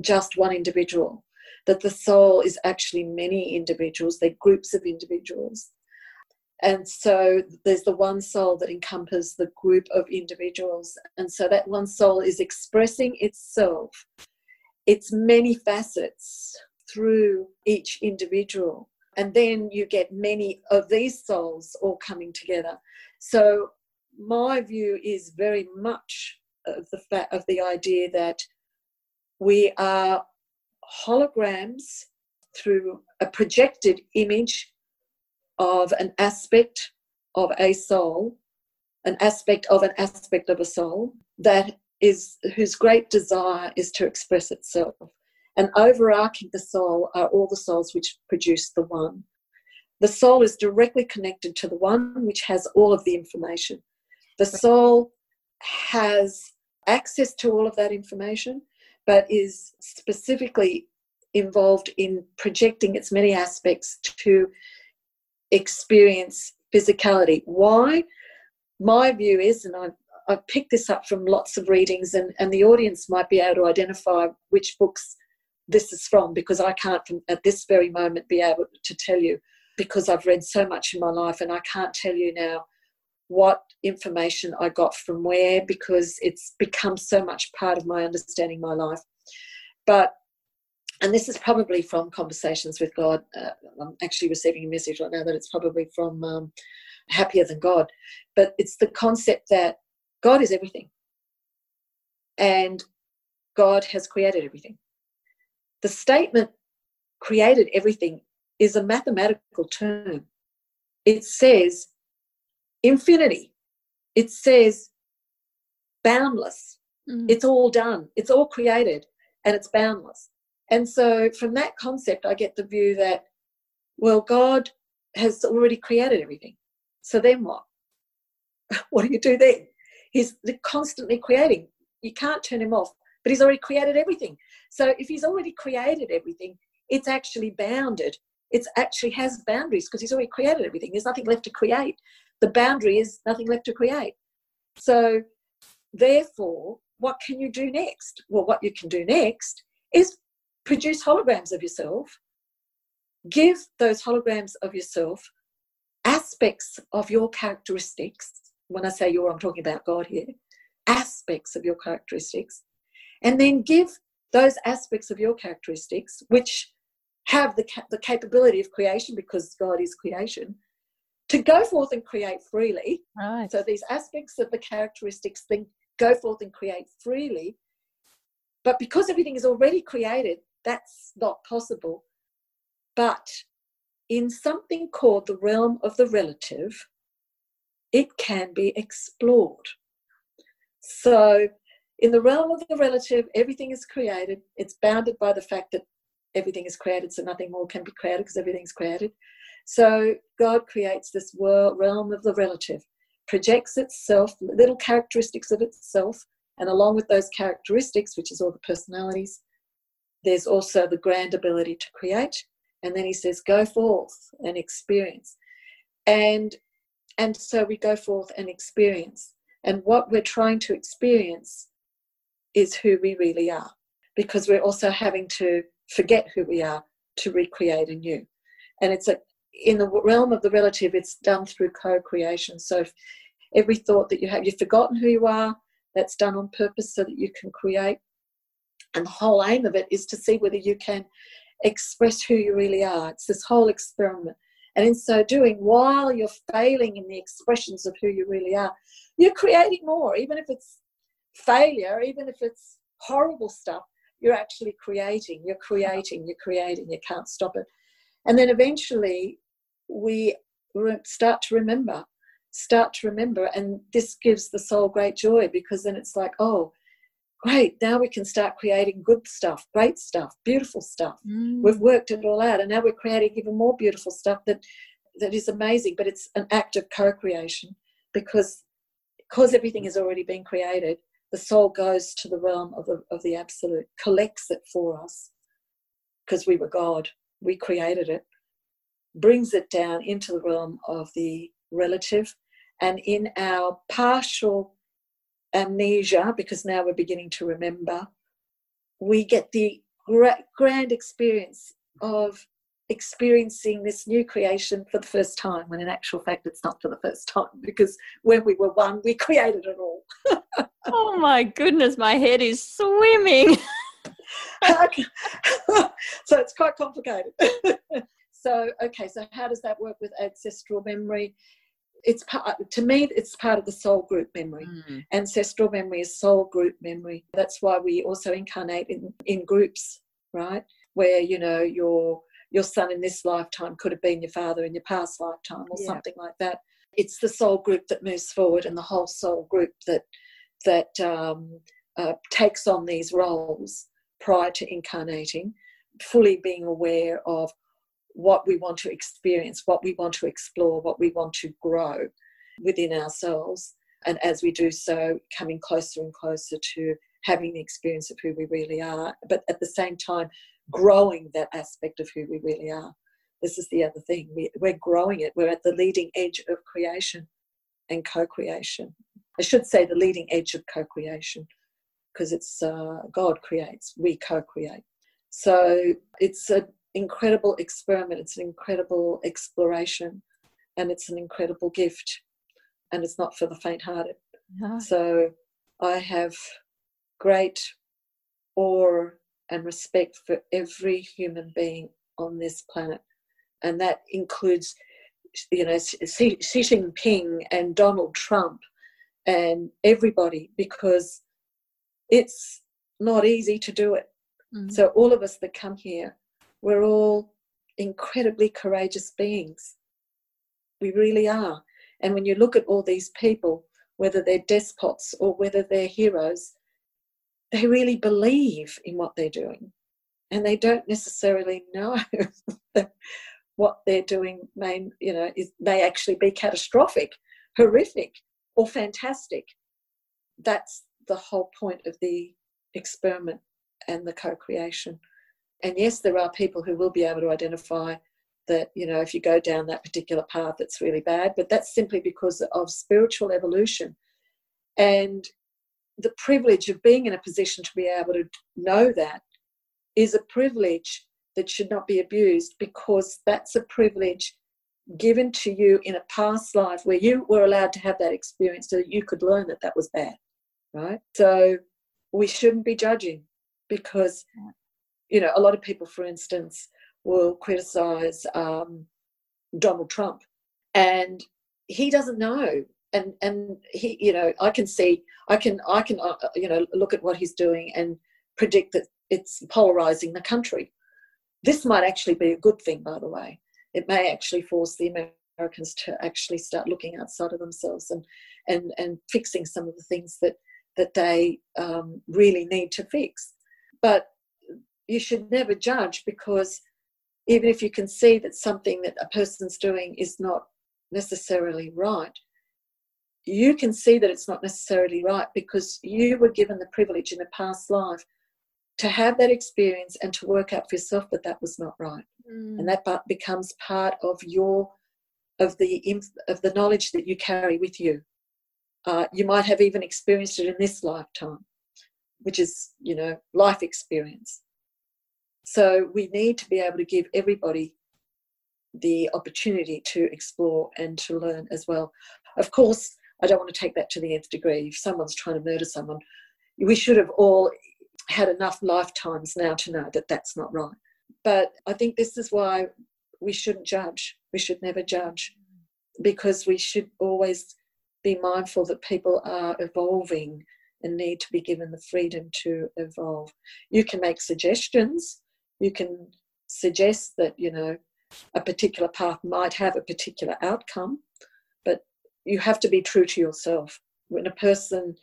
just one individual, that the soul is actually many individuals, they're groups of individuals. And so there's the one soul that encompasses the group of individuals. And so that one soul is expressing itself, its many facets through each individual. And then you get many of these souls all coming together. So my view is very much of the fact of the idea that we are holograms through a projected image of an aspect of a soul, an aspect of an aspect of a soul that is whose great desire is to express itself. And overarching the soul are all the souls which produce the one. The soul is directly connected to the one which has all of the information. The soul has access to all of that information, but is specifically involved in projecting its many aspects to experience physicality. Why? My view is, and I've, I've picked this up from lots of readings, and, and the audience might be able to identify which books this is from because I can't, at this very moment, be able to tell you because I've read so much in my life, and I can't tell you now what information I got from where because it's become so much part of my understanding my life. But and this is probably from conversations with God. Uh, I'm actually receiving a message right now that it's probably from um, Happier Than God, but it's the concept that God is everything, and God has created everything. The statement "created everything" is a mathematical term. It says infinity. It says boundless. Mm. It's all done. It's all created, and it's boundless and so from that concept, I get the view that, well, God has already created everything. So then what? what do you do then? He's constantly creating. You can't turn him off, but he's already created everything. So if he's already created everything, it's actually bounded. It actually has boundaries because he's already created everything. There's nothing left to create. The boundary is nothing left to create. So therefore, what can you do next? Well, what you can do next is produce holograms of yourself, give those holograms of yourself aspects of your characteristics. When I say your, I'm talking about God here, aspects of your characteristics, and then give those aspects of your characteristics, which have the, the capability of creation because God is creation, to go forth and create freely. Right. So these aspects of the characteristics then go forth and create freely. But because everything is already created, that's not possible. But in something called the realm of the relative, it can be explored. So, in the realm of the relative, everything is created. It's bounded by the fact that everything is created, so nothing more can be created because everything's created. So, God creates this world, realm of the relative, projects itself, little characteristics of itself, and along with those characteristics, which is all the personalities, there's also the grand ability to create. And then he says, go forth and experience. And and so we go forth and experience. And what we're trying to experience is who we really are. Because we're also having to forget who we are to recreate anew. And it's a in the realm of the relative, it's done through co-creation. So every thought that you have, you've forgotten who you are, that's done on purpose so that you can create and the whole aim of it is to see whether you can express who you really are. It's this whole experiment. And in so doing, while you're failing in the expressions of who you really are, you're creating more, even if it's failure, even if it's horrible stuff, you're actually creating, you're creating, you're creating, you can't stop it. And then eventually we start to remember, start to remember, and this gives the soul great joy because then it's like, oh, great, now we can start creating good stuff, great stuff, beautiful stuff. Mm. We've worked it all out, and now we're creating even more beautiful stuff that that is amazing. But it's an act of co-creation because because everything has already been created. The soul goes to the realm of the, of the absolute, collects it for us because we were God, we created it, brings it down into the realm of the relative, and in our partial amnesia because now we're beginning to remember. We get the gra- grand experience of experiencing this new creation for the first time when in actual fact it's not for the first time because when we were one we created it all. Oh my goodness my head is swimming. So it's quite complicated. So okay so how does that work with ancestral memory? It's part to me it's part of the soul group memory. Mm. ancestral memory is soul group memory. That's why we also incarnate in, in groups right? Where you know your your son in this lifetime could have been your father in your past lifetime or yeah. something like that it's the soul group that moves forward and the whole soul group that that um, uh, takes on these roles prior to incarnating fully being aware of what we want to experience, what we want to explore, what we want to grow within ourselves. And as we do so, coming closer and closer to having the experience of who we really are, but at the same time, growing that aspect of who we really are. This is the other thing. We, we're growing it. We're at the leading edge of creation and co creation. I should say the leading edge of co creation because it's uh, God creates, we co create. So it's an incredible experiment, it's an incredible exploration, and it's an incredible gift. And it's not for the faint hearted. So I have great awe and respect for every human being on this planet. And that includes, you know, Xi Jinping and Donald Trump and everybody because it's not easy to do it. Mm. So, all of us that come here we're all incredibly courageous beings. We really are. And when you look at all these people, whether they're despots or whether they're heroes, they really believe in what they're doing. And they don't necessarily know what they're doing may, you know, is, may actually be catastrophic, horrific, or fantastic. That's the whole point of the experiment and the co creation and yes, there are people who will be able to identify that, you know, if you go down that particular path, it's really bad, but that's simply because of spiritual evolution. And the privilege of being in a position to be able to know that is a privilege that should not be abused because that's a privilege given to you in a past life where you were allowed to have that experience so that you could learn that that was bad, right? So we shouldn't be judging because you know, a lot of people, for instance, will criticize um, Donald Trump, and he doesn't know. And and he, you know, I can see, I can, I can, uh, uh, you know, look at what he's doing and predict that it's polarizing the country. This might actually be a good thing, by the way. It may actually force the Americans to actually start looking outside of themselves and and and fixing some of the things that that they um, really need to fix. But you should never judge because even if you can see that something that a person's doing is not necessarily right, you can see that it's not necessarily right because you were given the privilege in a past life to have that experience and to work out for yourself that that was not right mm. and that becomes part of your of the of the knowledge that you carry with you uh, you might have even experienced it in this lifetime which is you know life experience so we need to be able to give everybody the opportunity to explore and to learn as well. Of course, I don't want to take that to the nth degree. If someone's trying to murder someone, we should have all had enough lifetimes now to know that that's not right. But I think this is why we shouldn't judge. We should never judge because we should always be mindful that people are evolving and need to be given the freedom to evolve. You can make suggestions you can suggest that you know a particular path might have a particular outcome you have to be true to yourself when a person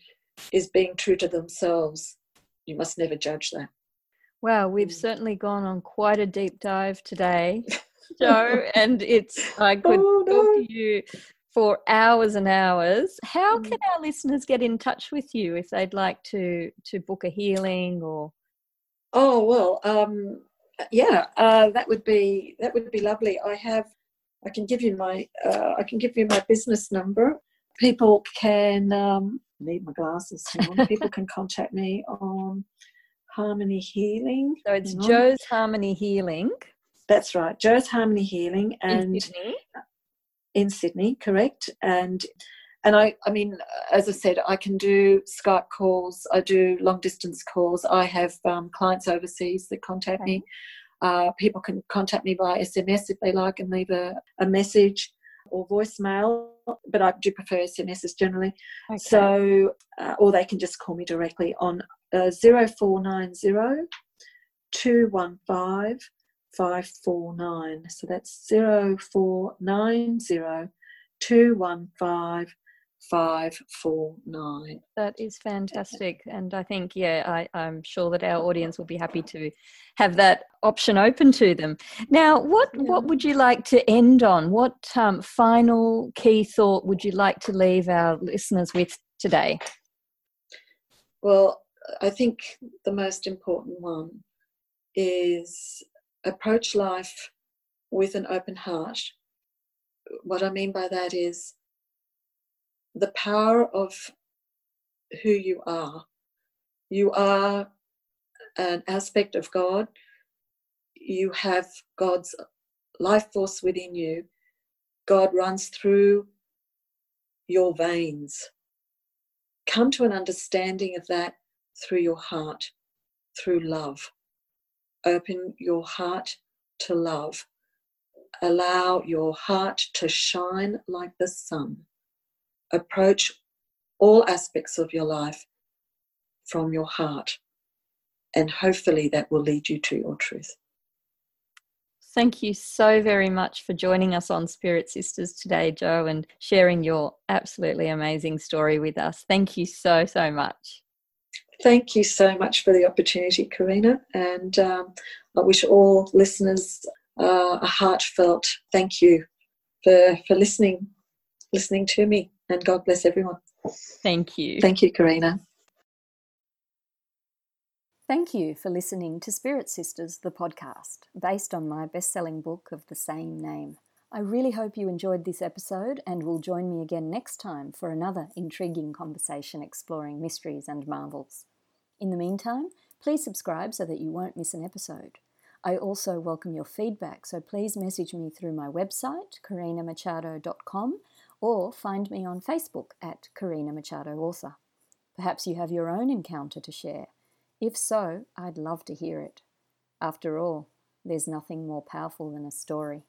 is being true to themselves you must never judge that wow we've mm. certainly gone on quite a deep dive today joe and it's i could oh, no. talk to you for hours and hours how mm. can our listeners get in touch with you if they'd like to to book a healing or Oh well, um, yeah, uh, that would be that would be lovely. I have, I can give you my, uh, I can give you my business number. People can um, need my glasses. People can contact me on Harmony Healing. So it's Jo's Harmony Healing. That's right, Joe's Harmony Healing, and in Sydney. In Sydney, correct. And and I, I mean, as I said, I can do Skype calls. I do long distance calls. I have um, clients overseas that contact okay. me. Uh, people can contact me by SMS if they like and leave a, a message or voicemail, but I do prefer SMSs generally. Okay. So, uh, or they can just call me directly on uh, 0490 215 549. So that's 0490 215 549. That is fantastic. And I think, yeah, I, I'm sure that our audience will be happy to have that option open to them. Now, what, yeah. what would you like to end on? What um, final key thought would you like to leave our listeners with today? Well, I think the most important one is approach life with an open heart. What I mean by that is the power of who you are. You are an aspect of God. You have God's life force within you. God runs through your veins. Come to an understanding of that through your heart, through love. Open your heart to love. Allow your heart to shine like the sun approach all aspects of your life from your heart. And hopefully that will lead you to your truth. Thank you so very much for joining us on Spirit Sisters today, Joe, and sharing your absolutely amazing story with us. Thank you so, so much. Thank you so much for the opportunity, Karina. And um, I wish all listeners uh, a heartfelt thank you for, for listening, listening to me and God bless everyone. Thank you. Thank you, Karina. Thank you for listening to Spirit Sisters, the podcast, based on my best selling book of the same name. I really hope you enjoyed this episode and will join me again next time for another intriguing conversation exploring mysteries and marvels. In the meantime, please subscribe so that you won't miss an episode. I also welcome your feedback, so please message me through my website, karinamachado.com, or find me on Facebook at Karina Machado Author. Perhaps you have your own encounter to share. If so, I'd love to hear it. After all, there's nothing more powerful than a story.